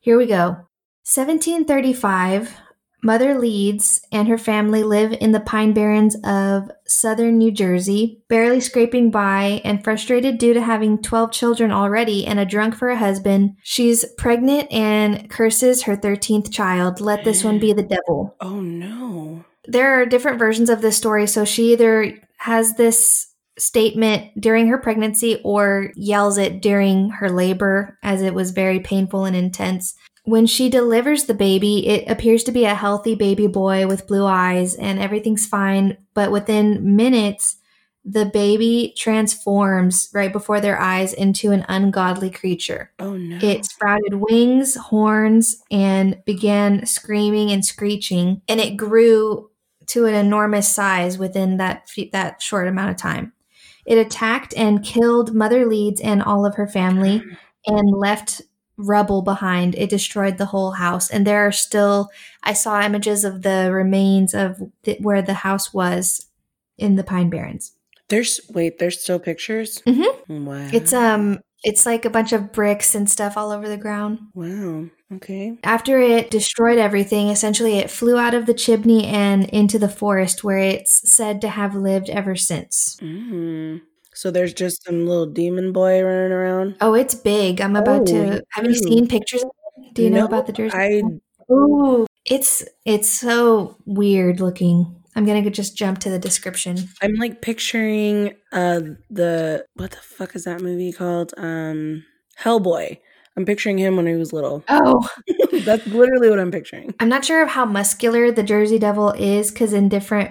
here we go. 1735, Mother Leeds and her family live in the Pine Barrens of southern New Jersey, barely scraping by and frustrated due to having 12 children already and a drunk for a husband. She's pregnant and curses her 13th child. Let this one be the devil. Oh no. There are different versions of this story. So she either has this statement during her pregnancy or yells it during her labor as it was very painful and intense. When she delivers the baby, it appears to be a healthy baby boy with blue eyes and everything's fine. But within minutes, the baby transforms right before their eyes into an ungodly creature. Oh no. It sprouted wings, horns, and began screaming and screeching, and it grew to an enormous size within that that short amount of time. It attacked and killed Mother Leeds and all of her family and left rubble behind. It destroyed the whole house. And there are still, I saw images of the remains of the, where the house was in the Pine Barrens. There's, wait, there's still pictures? Mm-hmm. Wow. It's, um, it's like a bunch of bricks and stuff all over the ground. Wow. Okay. After it destroyed everything, essentially it flew out of the chimney and into the forest where it's said to have lived ever since. Mm-hmm. So there's just some little demon boy running around. Oh, it's big. I'm about oh, to. Have you seen pictures? Do you no, know about the Jersey? I. Ooh, it's it's so weird looking. I'm gonna just jump to the description. I'm like picturing uh the what the fuck is that movie called? Um Hellboy. I'm picturing him when he was little. Oh, that's literally what I'm picturing. I'm not sure of how muscular the Jersey Devil is because in different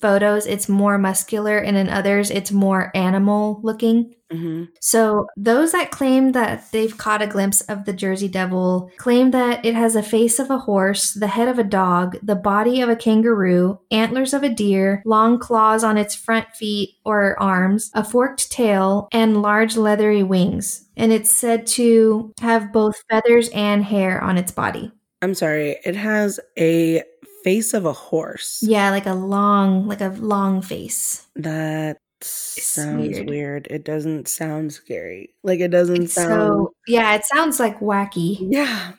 photos it's more muscular and in others it's more animal looking. Mm-hmm. So, those that claim that they've caught a glimpse of the Jersey Devil claim that it has a face of a horse, the head of a dog, the body of a kangaroo, antlers of a deer, long claws on its front feet or arms, a forked tail, and large leathery wings. And it's said to have both feathers and hair on its body. I'm sorry, it has a face of a horse. Yeah, like a long, like a long face. That sounds weird. weird. It doesn't sound scary. Like it doesn't it's sound. So, yeah, it sounds like wacky. Yeah.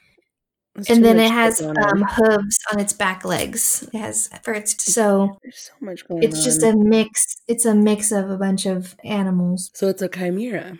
and then it has um, hooves on its back legs. It has for its so. There's so much going It's on. just a mix. It's a mix of a bunch of animals. So it's a chimera.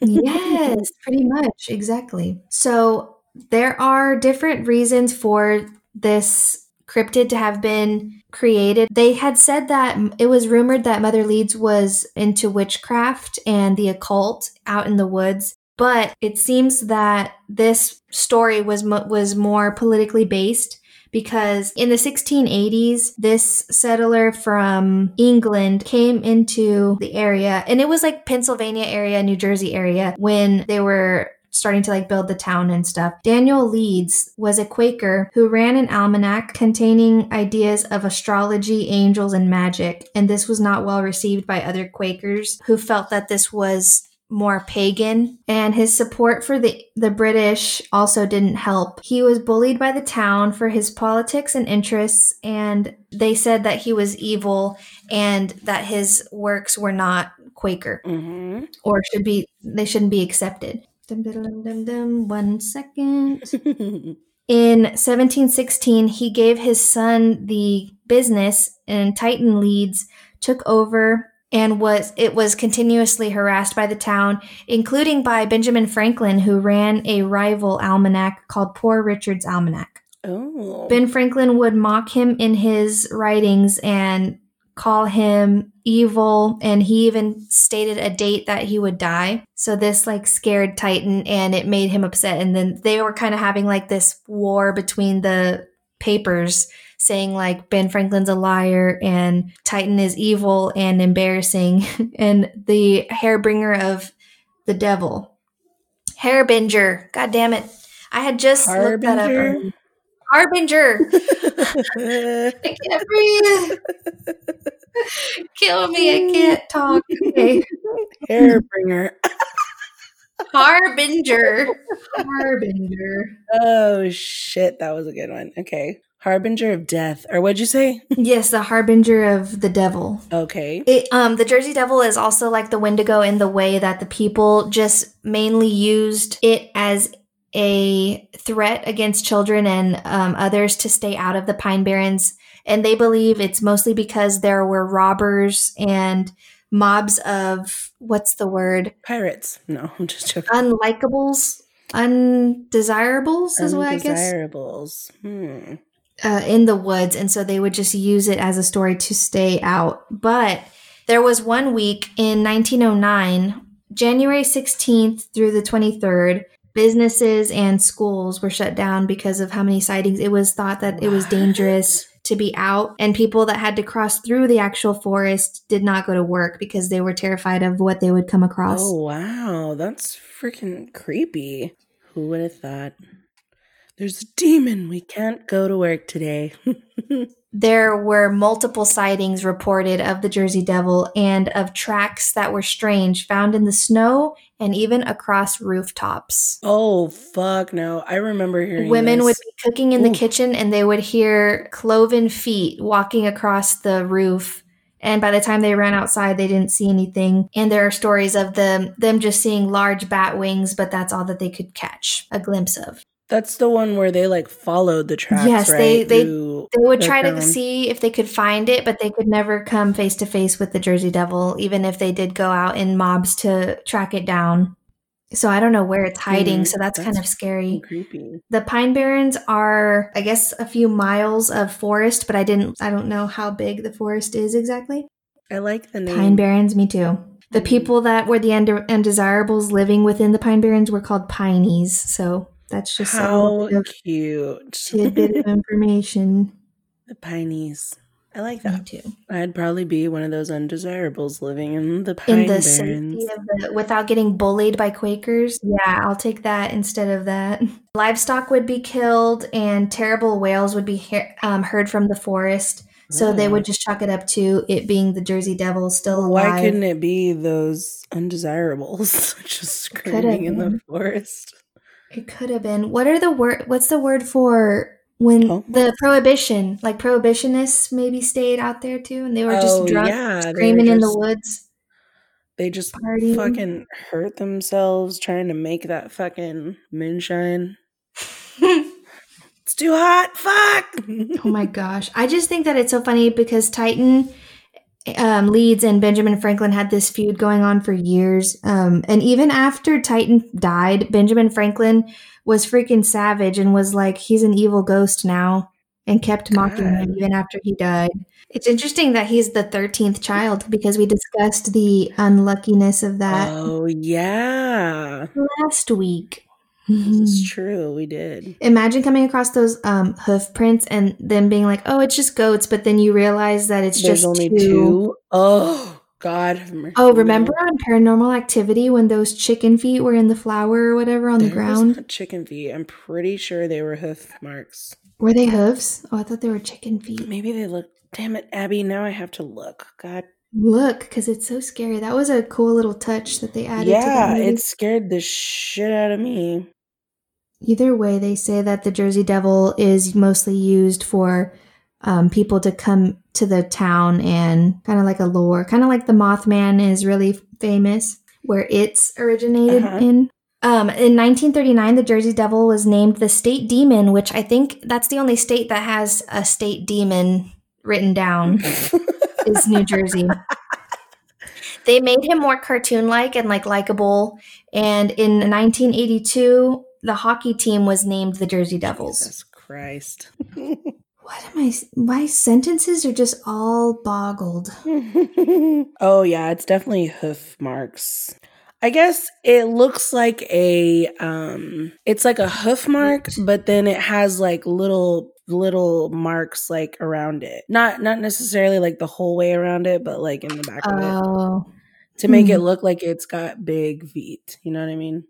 yes, pretty much exactly. So there are different reasons for this cryptid to have been created. They had said that it was rumored that Mother Leeds was into witchcraft and the occult out in the woods, but it seems that this story was was more politically based because in the 1680s this settler from England came into the area and it was like Pennsylvania area, New Jersey area when they were starting to like build the town and stuff. Daniel Leeds was a Quaker who ran an almanac containing ideas of astrology, angels, and magic. And this was not well received by other Quakers who felt that this was more pagan and his support for the the British also didn't help. He was bullied by the town for his politics and interests and they said that he was evil and that his works were not Quaker hmm or should be they shouldn't be accepted. Dum, dum, dum, dum, dum. One second. In 1716, he gave his son the business, and Titan Leeds took over and was it was continuously harassed by the town, including by Benjamin Franklin, who ran a rival almanac called Poor Richard's Almanac. oh. Ben Franklin would mock him in his writings and call him evil and he even stated a date that he would die. So this like scared Titan and it made him upset and then they were kind of having like this war between the papers saying like Ben Franklin's a liar and Titan is evil and embarrassing and the hairbringer of the devil. Hairbinger. God damn it. I had just looked that up. Harbinger? Harbinger. I can't breathe. Kill me. I can't talk. Okay. Hairbringer. Harbinger. Harbinger. Oh shit, that was a good one. Okay. Harbinger of death. Or what'd you say? Yes, the harbinger of the devil. Okay. It, um, the Jersey Devil is also like the Wendigo in the way that the people just mainly used it as a threat against children and um, others to stay out of the Pine Barrens. And they believe it's mostly because there were robbers and mobs of what's the word? Pirates. No, I'm just joking. Unlikables, undesirables is what I guess Undesirables. Hmm. uh, in the woods, and so they would just use it as a story to stay out. But there was one week in 1909, January 16th through the 23rd, businesses and schools were shut down because of how many sightings. It was thought that it was dangerous to be out, and people that had to cross through the actual forest did not go to work because they were terrified of what they would come across. Oh wow, that's freaking creepy. Who would have thought? There's a demon. We can't go to work today. there were multiple sightings reported of the Jersey Devil and of tracks that were strange found in the snow and even across rooftops. oh fuck no! I remember hearing Women this. would be cooking in the kitchen and they would hear cloven feet walking across the roof. And by the time they ran outside, they didn't see anything. And there are stories of them them just seeing large bat wings, but that's all that they could catch a glimpse of. That's the one where they like followed the tracks. Yes, right? they- they- They would try to see if they could find it, but they could never come face to face with the Jersey Devil, even if they did go out in mobs to track it down. So I don't know where it's hiding, Hmm, so that's, kind of scary. creepy. The Pine Barrens are, I guess, a few miles of forest, but I didn't, I don't know how big the forest is exactly. I like the name. Pine Barrens, me too. The Mhm. people that were the unde- undesirables living within the Pine Barrens were called Pineys. So that's just a How of cute. tidbit of information. the pineys. I like Me that. too. I'd probably be one of those undesirables living in the Pine in the Barrens. of the without getting bullied by Quakers. Yeah, I'll take that instead of that. Livestock would be killed, and terrible wails would be he- um, heard from the forest. So they would just chalk it up to it being the Jersey Devil still alive. Why couldn't it be those undesirables just screaming in the forest? It could have been. What are the word? What's the word for when Oh. the prohibition? Like prohibitionists maybe stayed out there too, and they were just Oh, drunk, yeah, screaming in the woods. They just Partying. fucking hurt themselves trying to make that fucking moonshine. It's too hot. Fuck. Oh my gosh. I just think that it's so funny because Titan um, Leeds and Benjamin Franklin had this feud going on for years. Um, and even after Titan died, Benjamin Franklin was freaking savage and was like, he's an evil ghost now and kept mocking him even after he died. It's interesting that he's the 13th child because we discussed the unluckiness of that Oh yeah, last week. This is true. We did. Imagine coming across those um, hoof prints and then being like, "Oh, it's just goats," but then you realize that it's There's just only two. two. Oh God. Oh, remember on Paranormal Activity when those chicken feet were in the flower or whatever on the There was ground? not chicken feet. I'm pretty sure they were hoof marks. Were they hooves? Oh, I thought they were chicken feet. Maybe they look. Damn it, Abby. Now I have to look. God. Look, because it's so scary. That was a cool little touch that they added. to Yeah, it scared the shit out of me. Either way, they say that the Jersey Devil is mostly used for um, people to come to the town and kind of like a lure, kind of like the Mothman is really famous, where it's originated Uh-huh. in. Um, in 1939, the Jersey Devil was named the state demon, which I think that's the only state that has a state demon written down is New Jersey. They made him more cartoon like and like likable. And in 1982, the hockey team was named the Jersey Devils. Jesus Christ. What am I? My sentences are just all boggled. oh yeah, it's definitely hoof marks. I guess it looks like a um it's like a hoof mark, but then it has like little little marks like around it. Not not necessarily like the whole way around it, but like in the back of it Oh, to make it hmm. look like it's got big feet. You know what I mean?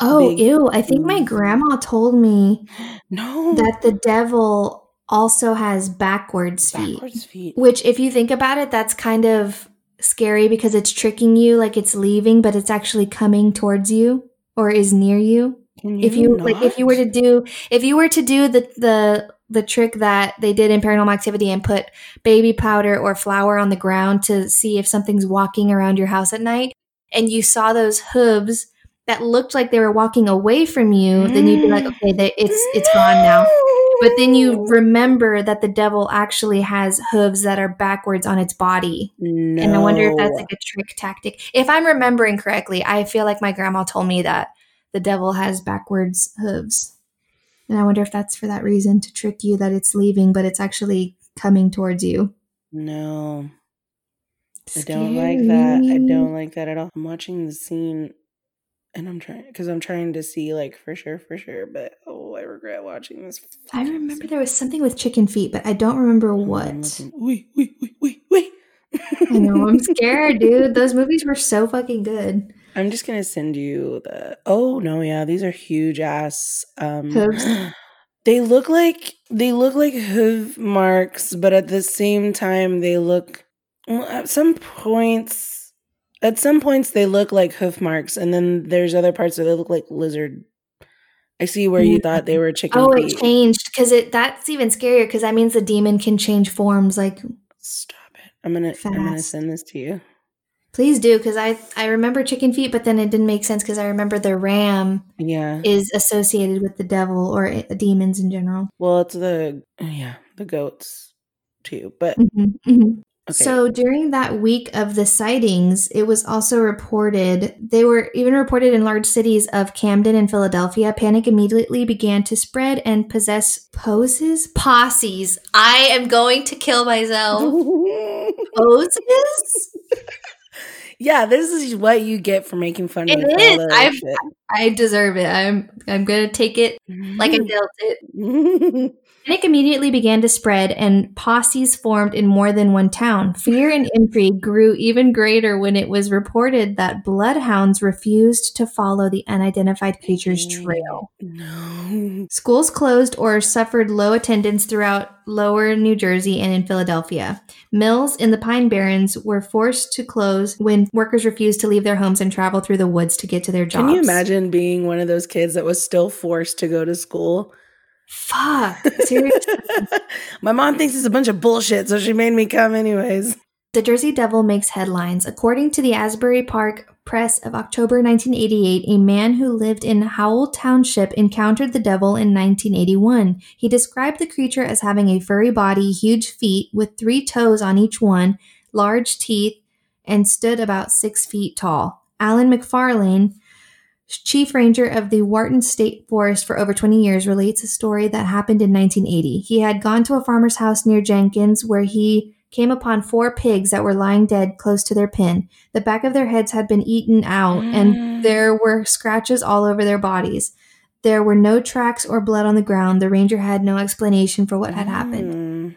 Oh, Big ew! I think my grandma told me No. that the devil also has backwards feet. backwards feet. Which, if you think about it, that's kind of scary because it's tricking you, like it's leaving, but it's actually coming towards you or is near you. If you like if you were to do if you were to do the the the trick that they did in paranormal activity and put baby powder or flour on the ground to see if something's walking around your house at night and you saw those hooves that looked like they were walking away from you then you'd be like okay they, it's it's gone now but then you mm. remember that the devil actually has hooves that are backwards on its body No. and I wonder if that's like a trick tactic. If I'm remembering correctly, I feel like my grandma told me that the devil has backwards hooves. And I wonder if that's for that reason to trick you that it's leaving, but it's actually coming towards you. No. I don't like that. I don't like that at all. I'm watching the scene and I'm trying because I'm trying to see like for sure, for sure. But oh, I regret watching this. I remember there was something with chicken feet, but I don't remember what. Wait, wait, wait, wait, wait. I know, I'm scared, dude. Those movies were so fucking good. I'm just gonna send you the. Oh no, yeah, these are huge ass. Um, Hooves? they look like they look like hoof marks, but at the same time, they look. Well, at some points, at some points they look like hoof marks, and then there's other parts that they look like lizard. I see where you thought they were chicken Oh, feet. it changed because it that's even scarier because that means the demon can change forms. Like, Stop it! I'm gonna I'm gonna send this to you. please do because I I remember chicken feet, but then it didn't make sense because I remember the ram Yeah. is associated with the devil or i- demons in general. Well, it's the yeah the goats too, but Mhm, mhm. Okay. So during that week of the sightings, it was also reported, they were even reported in large cities of Camden and Philadelphia. Panic immediately began to spread and possess poses? Posses. I am going to kill myself. Poses? yeah, this is what you get for making fun of It me. for is. I've- I deserve it. I'm I'm gonna take it like I dealt it. Panic immediately began to spread, and posses formed in more than one town. Fear and intrigue grew even greater when it was reported that bloodhounds refused to follow the unidentified creature's trail. no. Schools closed or suffered low attendance throughout lower New Jersey and in Philadelphia. Mills in the Pine Barrens were forced to close when workers refused to leave their homes and travel through the woods to get to their jobs. Can you imagine being one of those kids that was still forced to go to school? Fuck. Seriously. My mom thinks it's a bunch of bullshit, so she made me come anyways. The Jersey Devil makes headlines. According to the Asbury Park Press of October 1988, a man who lived in Howell Township encountered the devil in 1981. He described the creature as having a furry body, huge feet with three toes on each one, large teeth, and stood about six feet tall. Alan McFarlane, chief ranger of the Wharton State Forest for over 20 years, relates a story that happened in 1980. He had gone to a farmer's house near Jenkins where he came upon four pigs that were lying dead close to their pen. The back of their heads had been eaten out, Mm. and there were scratches all over their bodies. There were no tracks or blood on the ground. The ranger had no explanation for what had happened. Mm,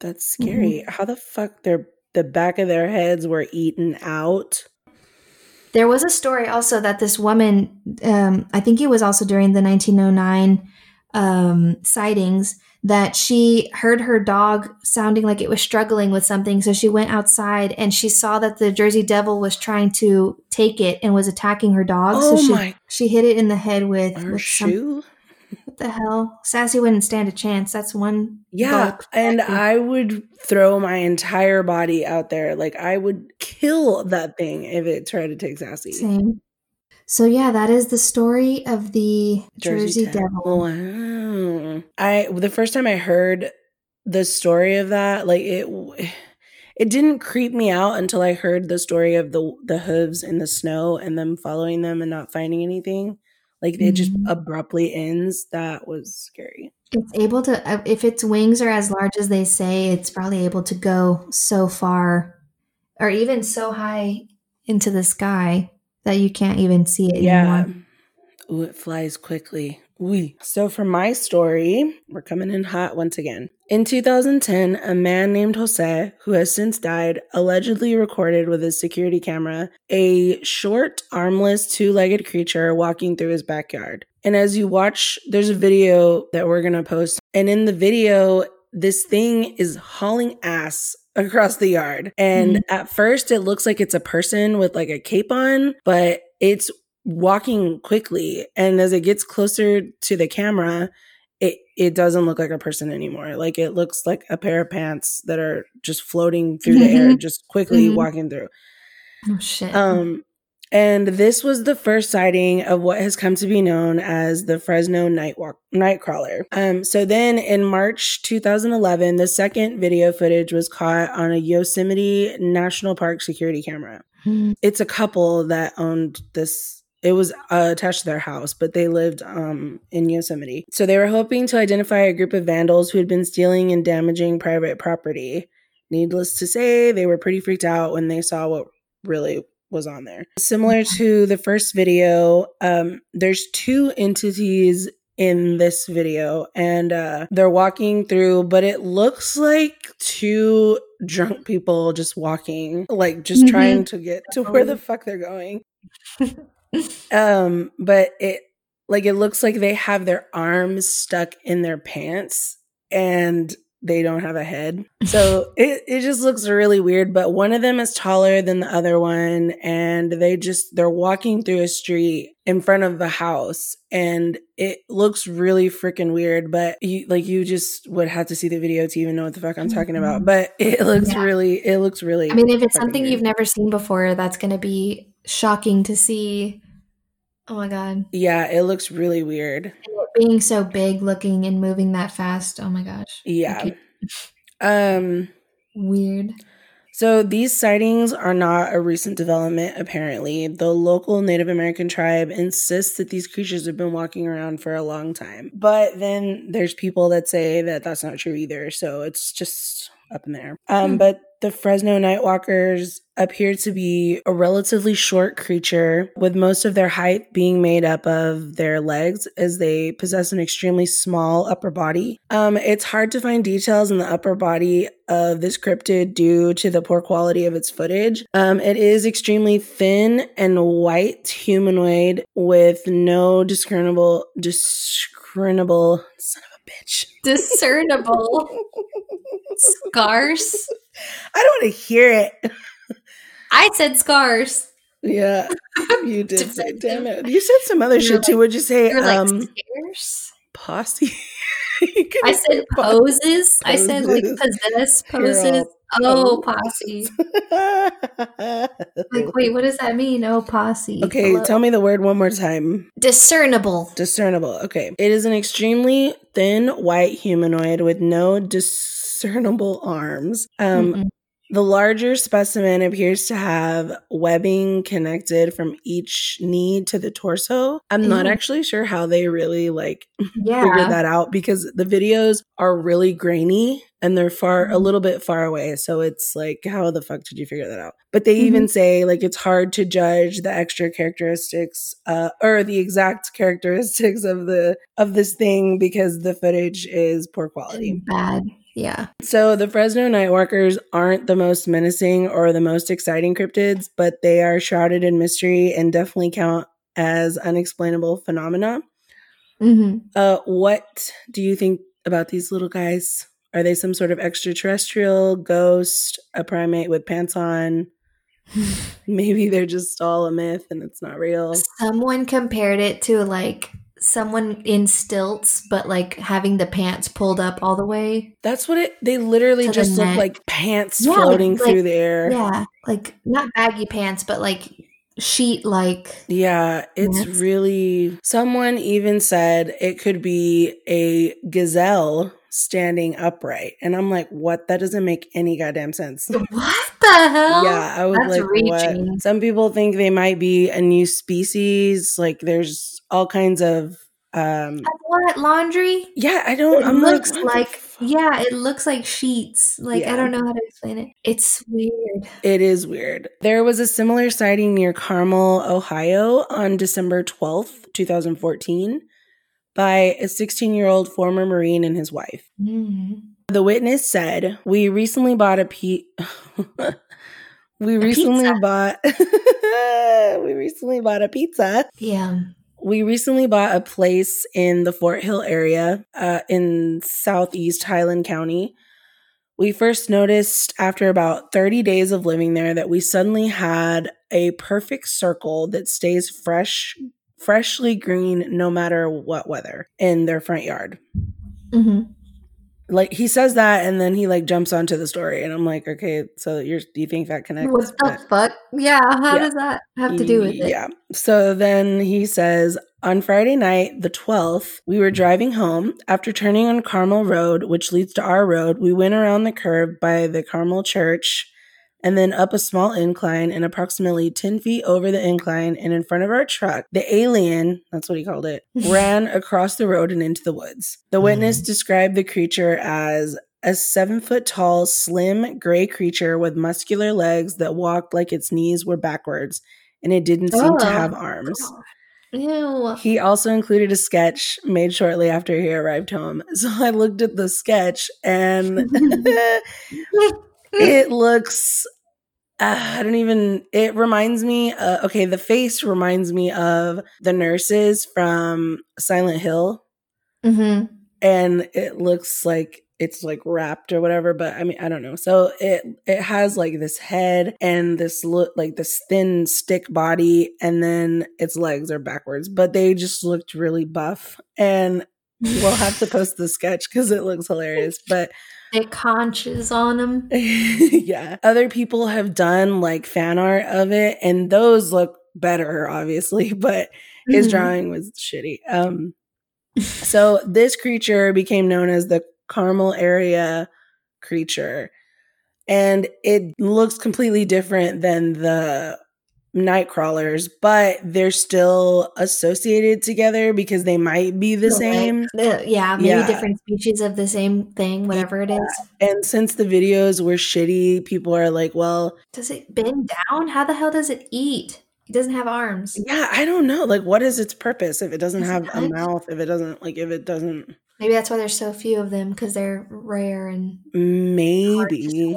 that's scary. How the fuck their the back of their heads were eaten out? There was a story also that this woman, um, I think it was also during the 1909 um, sightings, that she heard her dog sounding like it was struggling with something. So she went outside and she saw that the Jersey Devil was trying to take it and was attacking her dog. Oh so she, my- she hit it in the head with, Her with some- shoe? What the hell? Sassy wouldn't stand a chance. That's one. Yeah, and I would throw my entire body out there. Like I would kill that thing if it tried to take Sassy. Same. So yeah, that is the story of the Jersey, Tech. Devil. Wow. I the first time I heard the story of that, like it it didn't creep me out until I heard the story of the the hooves in the snow and them following them and not finding anything. Like it just Mhm. abruptly ends. That was scary. It's able to, uh, if its wings are as large as they say, it's probably able to go so far or even so high into the sky that you can't even see it Yeah. anymore. Ooh, it flies quickly. Oui. So for my story, we're coming in hot once again. In 2010, a man named Jose, who has since died, allegedly recorded with his security camera a short, armless, two-legged creature walking through his backyard. And as you watch, there's a video that we're going to post. And in the video, this thing is hauling ass across the yard. And Mhm. at first, it looks like it's a person with like a cape on, but it's walking quickly. And as it gets closer to the camera, it it doesn't look like a person anymore. Like it looks like a pair of pants that are just floating through the air, just quickly Mhm. walking through. Oh shit. Um, and this was the first sighting of what has come to be known as the Fresno night walk nightcrawler. Um, so then in March 2011, the second video footage was caught on a Yosemite National Park security camera. Hmm. It's a couple that owned this. It was uh, attached to their house, but they lived um, in Yosemite. So they were hoping to identify a group of vandals who had been stealing and damaging private property. Needless to say, they were pretty freaked out when they saw what really was on there. Similar to the first video, um, there's two entities in this video, and uh, they're walking through, but it looks like two drunk people just walking, like just Mhm. trying to get to where the fuck they're going. um, but it like it looks like they have their arms stuck in their pants and they don't have a head. So it, it just looks really weird. But one of them is taller than the other one, and they just they're walking through a street in front of the house, and it looks really freaking weird. But you like you just would have to see the video to even know what the fuck I'm talking about. But it looks Yeah. really it looks really I mean, if it's something weird. you've never seen before, that's going to be shocking to see. Oh my god. yeah, it looks really weird. Being so big looking and moving that fast. Oh my gosh. Yeah. Okay. Um Weird. So these sightings are not a recent development, apparently. The local Native American tribe insists that these creatures have been walking around for a long time. But then there's people that say that that's not true either. So it's just up in there. Um, Hmm. But the Fresno Nightwalkers appear to be a relatively short creature, with most of their height being made up of their legs, as they possess an extremely small upper body. Um, it's hard to find details in the upper body of this cryptid due to the poor quality of its footage. Um, it is extremely thin and white humanoid with no discernible, discernible son of a bitch. Discernible scars. I don't want to hear it. I said scars. Yeah, you did say. Damn it! You said some other You're shit too. Would you say like um scares. posse? I said posse. poses. I said like Poses. possess poses. Oh, posse. Like, wait, what does that mean? Oh, posse. okay, Hello? tell me the word one more time. Discernible. Discernible. Okay. It is an extremely thin white humanoid with no discernible arms. Um, Mm-mm. The larger specimen appears to have webbing connected from each knee to the torso. I'm not actually sure how they really like figured that out because the videos are really grainy and they're far a Mhm. little bit far away. So it's like, how the fuck did you figure that out? But they Mm-hmm. even say like it's hard to judge the extra characteristics uh, or the exact characteristics of the of this thing because the footage is poor quality. Bad. Yeah. So the Fresno Nightwalkers aren't the most menacing or the most exciting cryptids, but they are shrouded in mystery and definitely count as unexplainable phenomena. hmm Uh, what do you think about these little guys? Are they some sort of extraterrestrial ghost, a primate with pants on? Maybe they're just all a myth and it's not real. Someone compared it to like someone in stilts, but like having the pants pulled up all the way. That's what it. They literally just look neck. like pants Yeah, floating like- through the air. Yeah, like not baggy pants, but like sheet like. Yeah, it's Yes. really. Someone even said it could be a gazelle standing upright, and I'm like, what? That doesn't make any goddamn sense. What the hell? Yeah, I was That's like, reaching. what? Some people think they might be a new species. Like, there's all kinds of. um What laundry? Yeah, I don't. It I'm looks like, like yeah, it looks like sheets. Like Yeah. I don't know how to explain it. It's weird. It is weird. There was a similar sighting near Carmel, Ohio on December 12th, 2014, by a 16 year old former Marine and his wife. Mm. The witness said, We recently bought a pe- We recently pizza. bought we recently bought a pizza. Yeah. We recently bought a place in the Fort Hill area uh, in southeast Highland County. We first noticed after about 30 days of living there that we suddenly had a perfect circle that stays fresh, freshly green no matter what weather in their front yard. hmm Like he says that and then he like jumps onto the story and I'm like, okay, so you're do you think that connects? What the fuck? Yeah. How Yeah. does that have to do with it? Yeah. So then he says, on Friday night, the 12th, we were driving home. After turning on Carmel Road, which leads to our road, we went around the curve by the Carmel Church and then up a small incline and approximately 10 feet over the incline and in front of our truck. The alien, that's what he called it, ran across the road and into the woods. The witness mm-hmm. described the creature as a seven foot tall, slim, gray creature with muscular legs that walked like its knees were backwards and it didn't seem to Oh, have arms. Ew. He also included a sketch made shortly after he arrived home. So I looked at the sketch and it looks uh, I don't even it reminds me uh, okay, the face reminds me of the nurses from Silent Hill. Hmm and it looks like it's like wrapped or whatever but i mean i don't know. So it it has like this head and this look like this thin stick body and then its legs are backwards but they just looked really buff. And we'll have to post the sketch because it looks hilarious but It conches on him. yeah other people have done like fan art of it and those look better obviously but his Mhm. drawing was shitty. Um, so this creature became known as the Carmel area creature, and it looks completely different than the night crawlers, but they're still associated together because they might be the same. Uh, yeah, maybe Yeah. different species of the same thing, whatever it is. And since the videos were shitty, people are like, well, Does it bend down? How the hell does it eat? It doesn't have arms. yeah, I don't know. Like, what is its purpose if it doesn't Does it have a hunt? mouth? If it doesn't, like, if it doesn't, Maybe that's why there's so few of them because they're rare and maybe.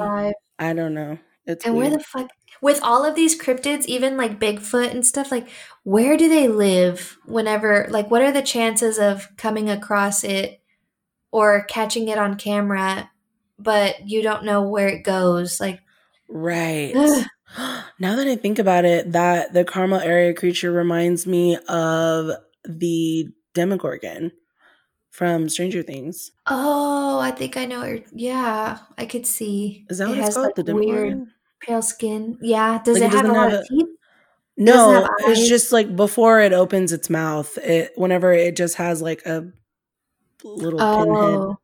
I don't know. It's And where the fuck, with all of these cryptids, even like Bigfoot and stuff, like where do they live? Whenever, like, what are the chances of coming across it or catching it on camera, but you don't know where it goes? Like, Right. ugh. now that I think about it, that the Carmel area creature reminds me of the Demogorgon from Stranger Things. oh, I think I know. Yeah, I could see. Is that It what it's called? like, the Demogorgon? Pale skin. Yeah. Does Like, it it have a lot have of teeth? No, it's just like before it opens its mouth, it whenever it just has like a little pinhead. Oh,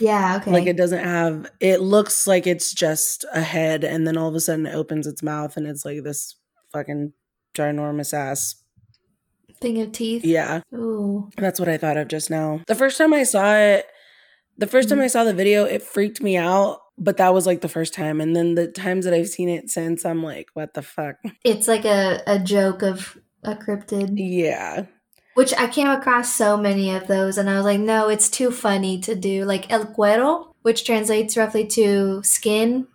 yeah. Okay. Like it doesn't have it looks like it's just a head and then all of a sudden it opens its mouth and it's like this fucking ginormous ass. thing of teeth. Yeah. Ooh. That's what I thought of just now. The first time I saw it, the 1st time Mhm. I saw the video, it freaked me out, but that was like the first time. And then the times that I've seen it since, I'm like, what the fuck? It's like a, a joke of a cryptid, Yeah. which I came across so many of those, and I was like, no, it's too funny to do. Like El Cuero, which translates roughly to skin,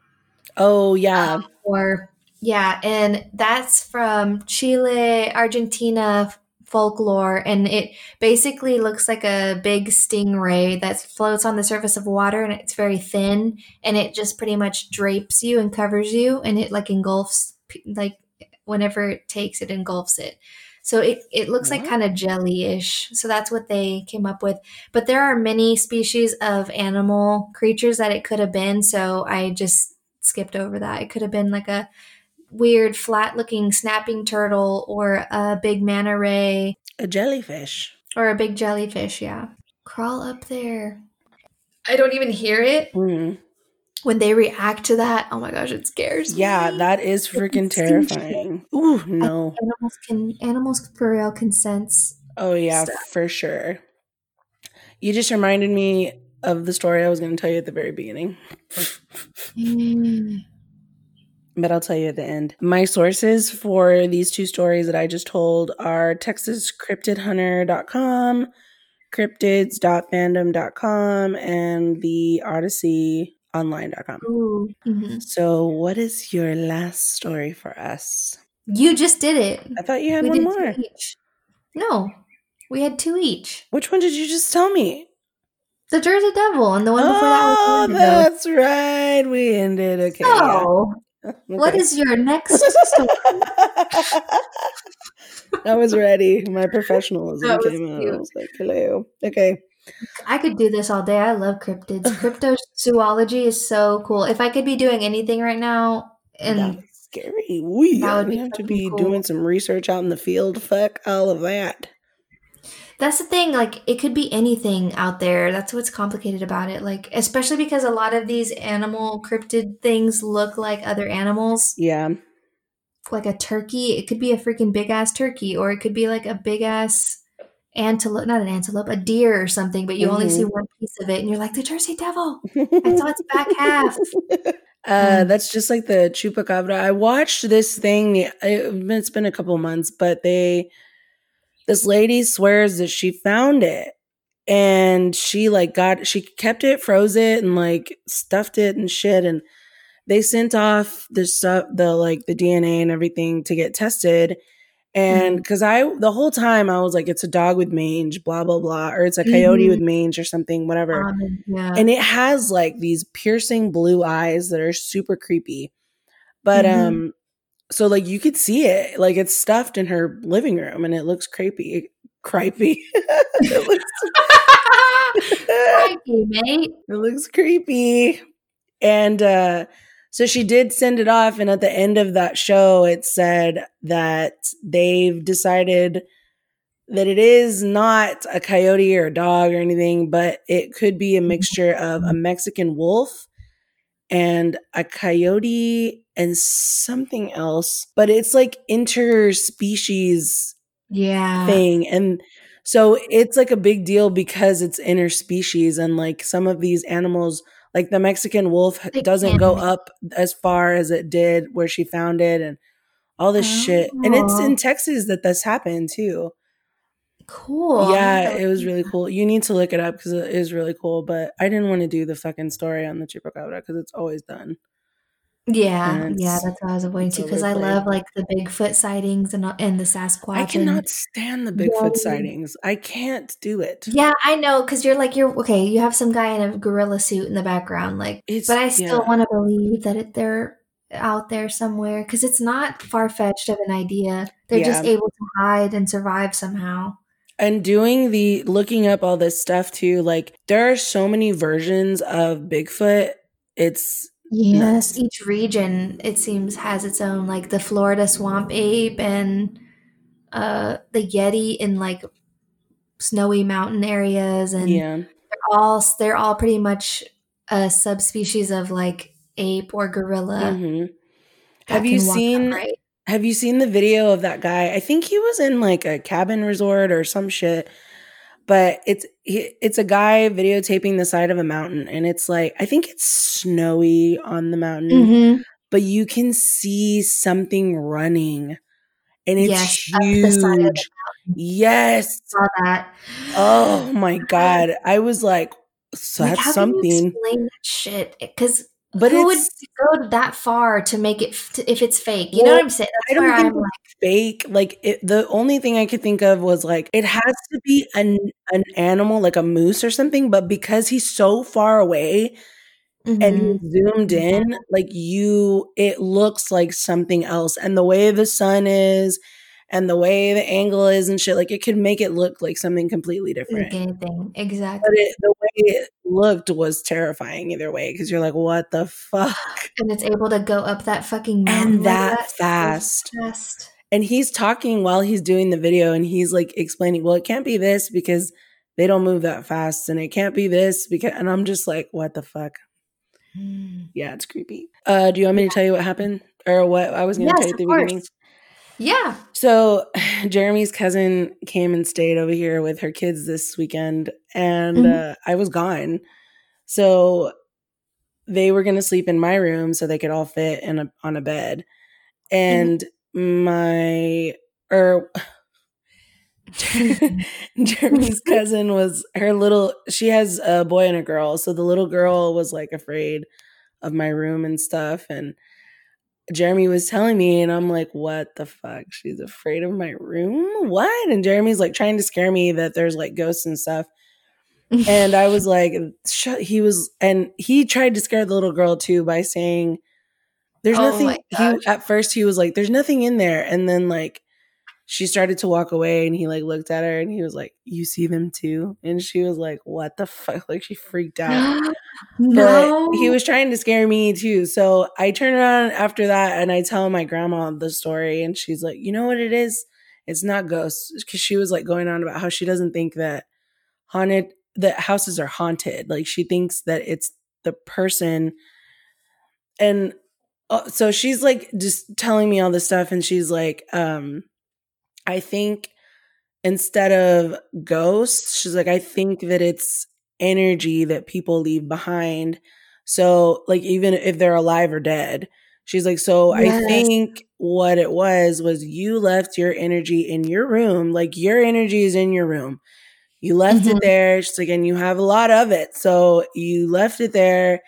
Oh, yeah. Um, or yeah, and that's from Chile, Argentina folklore, and it basically looks like a big stingray that floats on the surface of water, and it's very thin, and it just pretty much drapes you and covers you, and it like engulfs, like whenever it takes, it engulfs it. So it, it looks like kind of jelly-ish. So that's what they came up with. But there are many species of animal creatures that it could have been. So I just skipped over that. It could have been like a weird flat-looking snapping turtle or a big manta ray A jellyfish. or a big jellyfish. Yeah. Crawl up there. I don't even hear it Mm. when they react to that. Oh my gosh, it scares me. Yeah, that is freaking terrifying. Ooh, no. animals can animals for real can sense. Oh yeah, stuff. for sure. You just reminded me of the story I was going to tell you at the very beginning, but I'll tell you at the end. My sources for these two stories that I just told are texascryptidhunter.com, cryptids.fandom.com, and the odysseyonline.com. Ooh. mhm. So, what is your last story for us? You just did it. I thought you had we one more. No, we had two each. Which one did you just tell me? The Jersey Devil and the one before that oh, was the that's right. We ended. Okay. So, Okay. what is your next story? I was ready. My professionalism came out. I was like, hello. Okay. I could do this all day. I love cryptids. Cryptozoology is so cool. If I could be doing anything right now, and That's scary. We That would be have to be cool. doing some research out in the field. Fuck all of that. That's the thing, like it could be anything out there. That's what's complicated about it. Like especially because a lot of these animal cryptid things look like other animals. Yeah. Like a turkey, it could be a freaking big ass turkey, or it could be like a big ass antelope, not an antelope, a deer or something, but you only Mhm. see one piece of it and you're like, the Jersey Devil. I saw its back half. Uh, Mm. that's just like the chupacabra. I watched this thing. it- It's been a couple months, but they, this lady swears that she found it, and she like got she kept it, froze it, and like stuffed it and shit, and they sent off the stuff, the like the DNA and everything to get tested. And because I the whole time I was like, it's a dog with mange, blah blah blah, or it's a coyote Mhm. with mange or something, whatever Um, yeah. and it has like these piercing blue eyes that are super creepy but Mhm. um so like you could see it like it's stuffed in her living room and it looks creepy creepy. It looks Crikey, mate. it looks creepy. And uh so she did send it off and at the end of that show it said that they've decided that it is not a coyote or a dog or anything but it could be a mixture of a mexican wolf and a coyote and something else but it's like interspecies Yeah. thing and so it's like a big deal because it's interspecies and like some of these animals like the mexican wolf They doesn't go up as far as it did where she found it and all this shit and it's Oh. in texas that this happened too Cool. yeah it was really cool you need to look it up because it is really cool but i didn't want to do the fucking story on the chupacabra because it's always done Yeah, And yeah, that's what I was avoiding too because I love like the Bigfoot sightings and and the Sasquatch. i cannot and, stand the bigfoot Yeah. sightings i can't do it yeah, I know because you're like you're okay. You have some guy in a gorilla suit in the background, like, It's- but I still yeah. want to believe that it, they're out there somewhere because it's not far fetched of an idea. They're just able to hide and survive somehow. and doing the looking up all this stuff too like there are so many versions of bigfoot it's Yes, each region it seems has its own like the Florida swamp ape and uh the yeti in like snowy mountain areas and yeah they're all they're all pretty much a subspecies of like ape or gorilla. Mhm. have you seen have you seen the video of that guy i think he was in like a cabin resort or some shit but it's it's a guy videotaping the side of a mountain and it's like i think it's snowy on the mountain Mhm. but you can see something running and it's Yes, up the side of the huge yes Saw that. Oh my god. I was like, so Like, that's how can you something. explain that shit? Because But who would go that far to make it f- if it's fake? You know what I'm saying? I don't think I'm like, fake. Like it, the only thing I could think of was like it has to be an an animal like a moose or something, but because he's so far away and mhm. he's zoomed in, like you it looks like something else. And the way the sun is and the way the angle is and shit, like it could make it look like something completely different. Anything. Exactly. But it, the way it looked was terrifying either way because you're like, what the fuck? And it's able to go up that fucking mountain And like that fast. fast. And he's talking while he's doing the video and he's like explaining, well, it can't be this because they don't move that fast and it can't be this because and I'm just like, what the fuck? Yeah, it's creepy. Uh, do you want me to tell you what happened? Or what I was gonna Yes, tell you at the course. beginning? Yeah. So Jeremy's cousin came and stayed over here with her kids this weekend, and Mhm. uh, I was gone. So they were going to sleep in my room so they could all fit in a, on a bed. And my or Jeremy's cousin was her little. She has a boy and a girl, so the little girl was like afraid of my room and stuff, and Jeremy was telling me, and I'm like, what the fuck? She's afraid of my room? What? And Jeremy's like trying to scare me that there's like ghosts and stuff. And I was like, shut. He was, and he tried to scare the little girl too by saying, there's Oh nothing. He, at first, he was like, there's nothing in there. And then, like, she started to walk away and he like looked at her and he was like, You see them too? And she was like, What the fuck? Like she freaked out no. but he was trying to scare me too. So I turn around after that and I tell my grandma the story, and she's like, "You know what it is? It's not ghosts." Because she was like going on about how she doesn't think that haunted that houses are haunted. Like she thinks that it's the person, and uh, so she's like just telling me all this stuff, and she's like, um, "I think." Instead of ghosts, she's like, I think that it's energy that people leave behind. So, like, even if they're alive or dead, she's like, So I think what it was was you left your energy in your room. Like, your energy is in your room. You left Mhm. it there. She's like, And you have a lot of it. So you left it there.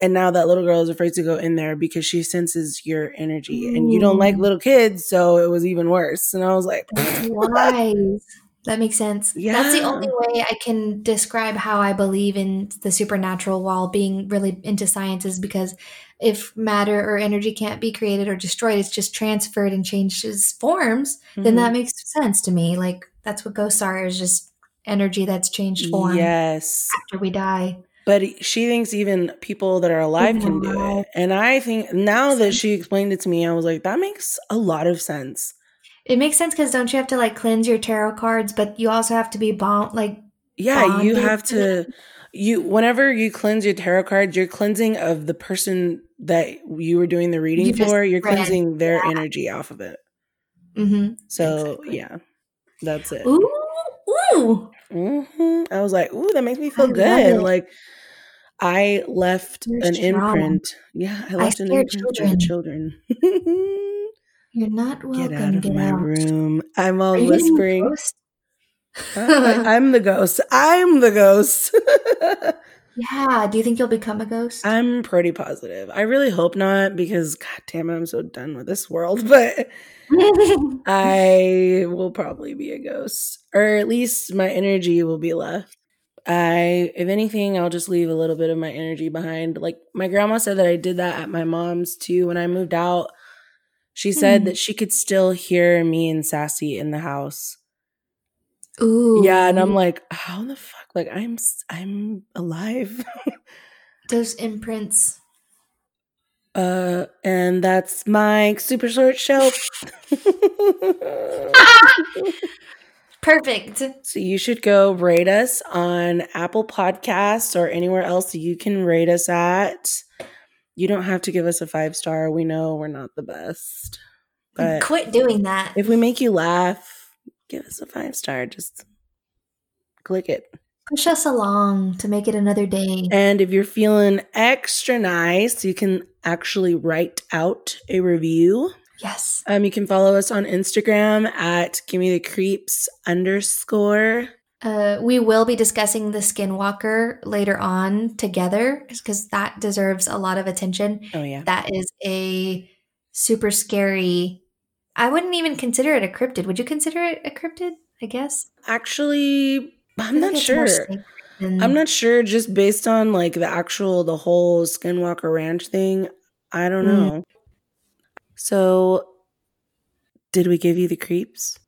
And now that little girl is afraid to go in there because she senses your energy. And you don't like little kids. So it was even worse. And I was like, wise. That makes sense. That's the only way I can describe how I believe in the supernatural while being really into science is because if matter or energy can't be created or destroyed, it's just transferred and changes forms, then Mhm. that makes sense to me. Like that's what ghosts are, is just energy that's changed form Yes. after we die. But she thinks even people that are alive can do it. And I think now that she explained it to me, I was like, that makes a lot of sense. It makes sense because don't you have to like cleanse your tarot cards, but you also have to be bound like Yeah, you have to you whenever you cleanse your tarot cards, you're cleansing of the person that you were doing the reading You for. You're read. cleansing their energy off of it. mm-hmm. So Exactly. yeah, that's it. Ooh, ooh. Hmm I was like, ooh, that makes me feel I good. Like I left You're an strong. imprint. Yeah, I I left an scared imprint to the children. You're not welcome. Get out of my out. room. I'm all Are you getting a whispering. I, am the ghost. I'm the ghost. Yeah. Do you think you'll become a ghost? I'm pretty positive. I really hope not because, god damn it, I'm so done with this world. But I will probably be a ghost, or at least my energy will be left. I, if anything, I'll just leave a little bit of my energy behind. Like my grandma said that I did that at my mom's too when I moved out. She said Hmm. that she could still hear me and Sassy in the house. Ooh. Yeah, and I'm like, how the fuck? Like I'm I'm alive. those imprints. uh, and that's my super short show. Perfect. so you should go rate us on Apple Podcasts or anywhere else you can rate us at. You don't have to give us a five star. We know we're not the best, but Quit doing that. if we make you laugh, give us a five star. Just click it. Push us along to make it another day. And if you're feeling extra nice, you can actually write out a review. Yes. Um, you can follow us on Instagram at give me the creeps underscore. Uh, we will be discussing the Skinwalker later on together because that deserves a lot of attention. Oh yeah. That is a super scary. I wouldn't even consider it a cryptid. Would you consider it a cryptid? I guess. Actually, I'm not like it's more sure. than- I'm not sure just based on like the actual the whole Skinwalker Ranch thing. I don't Mm. know. So Did we give you the creeps?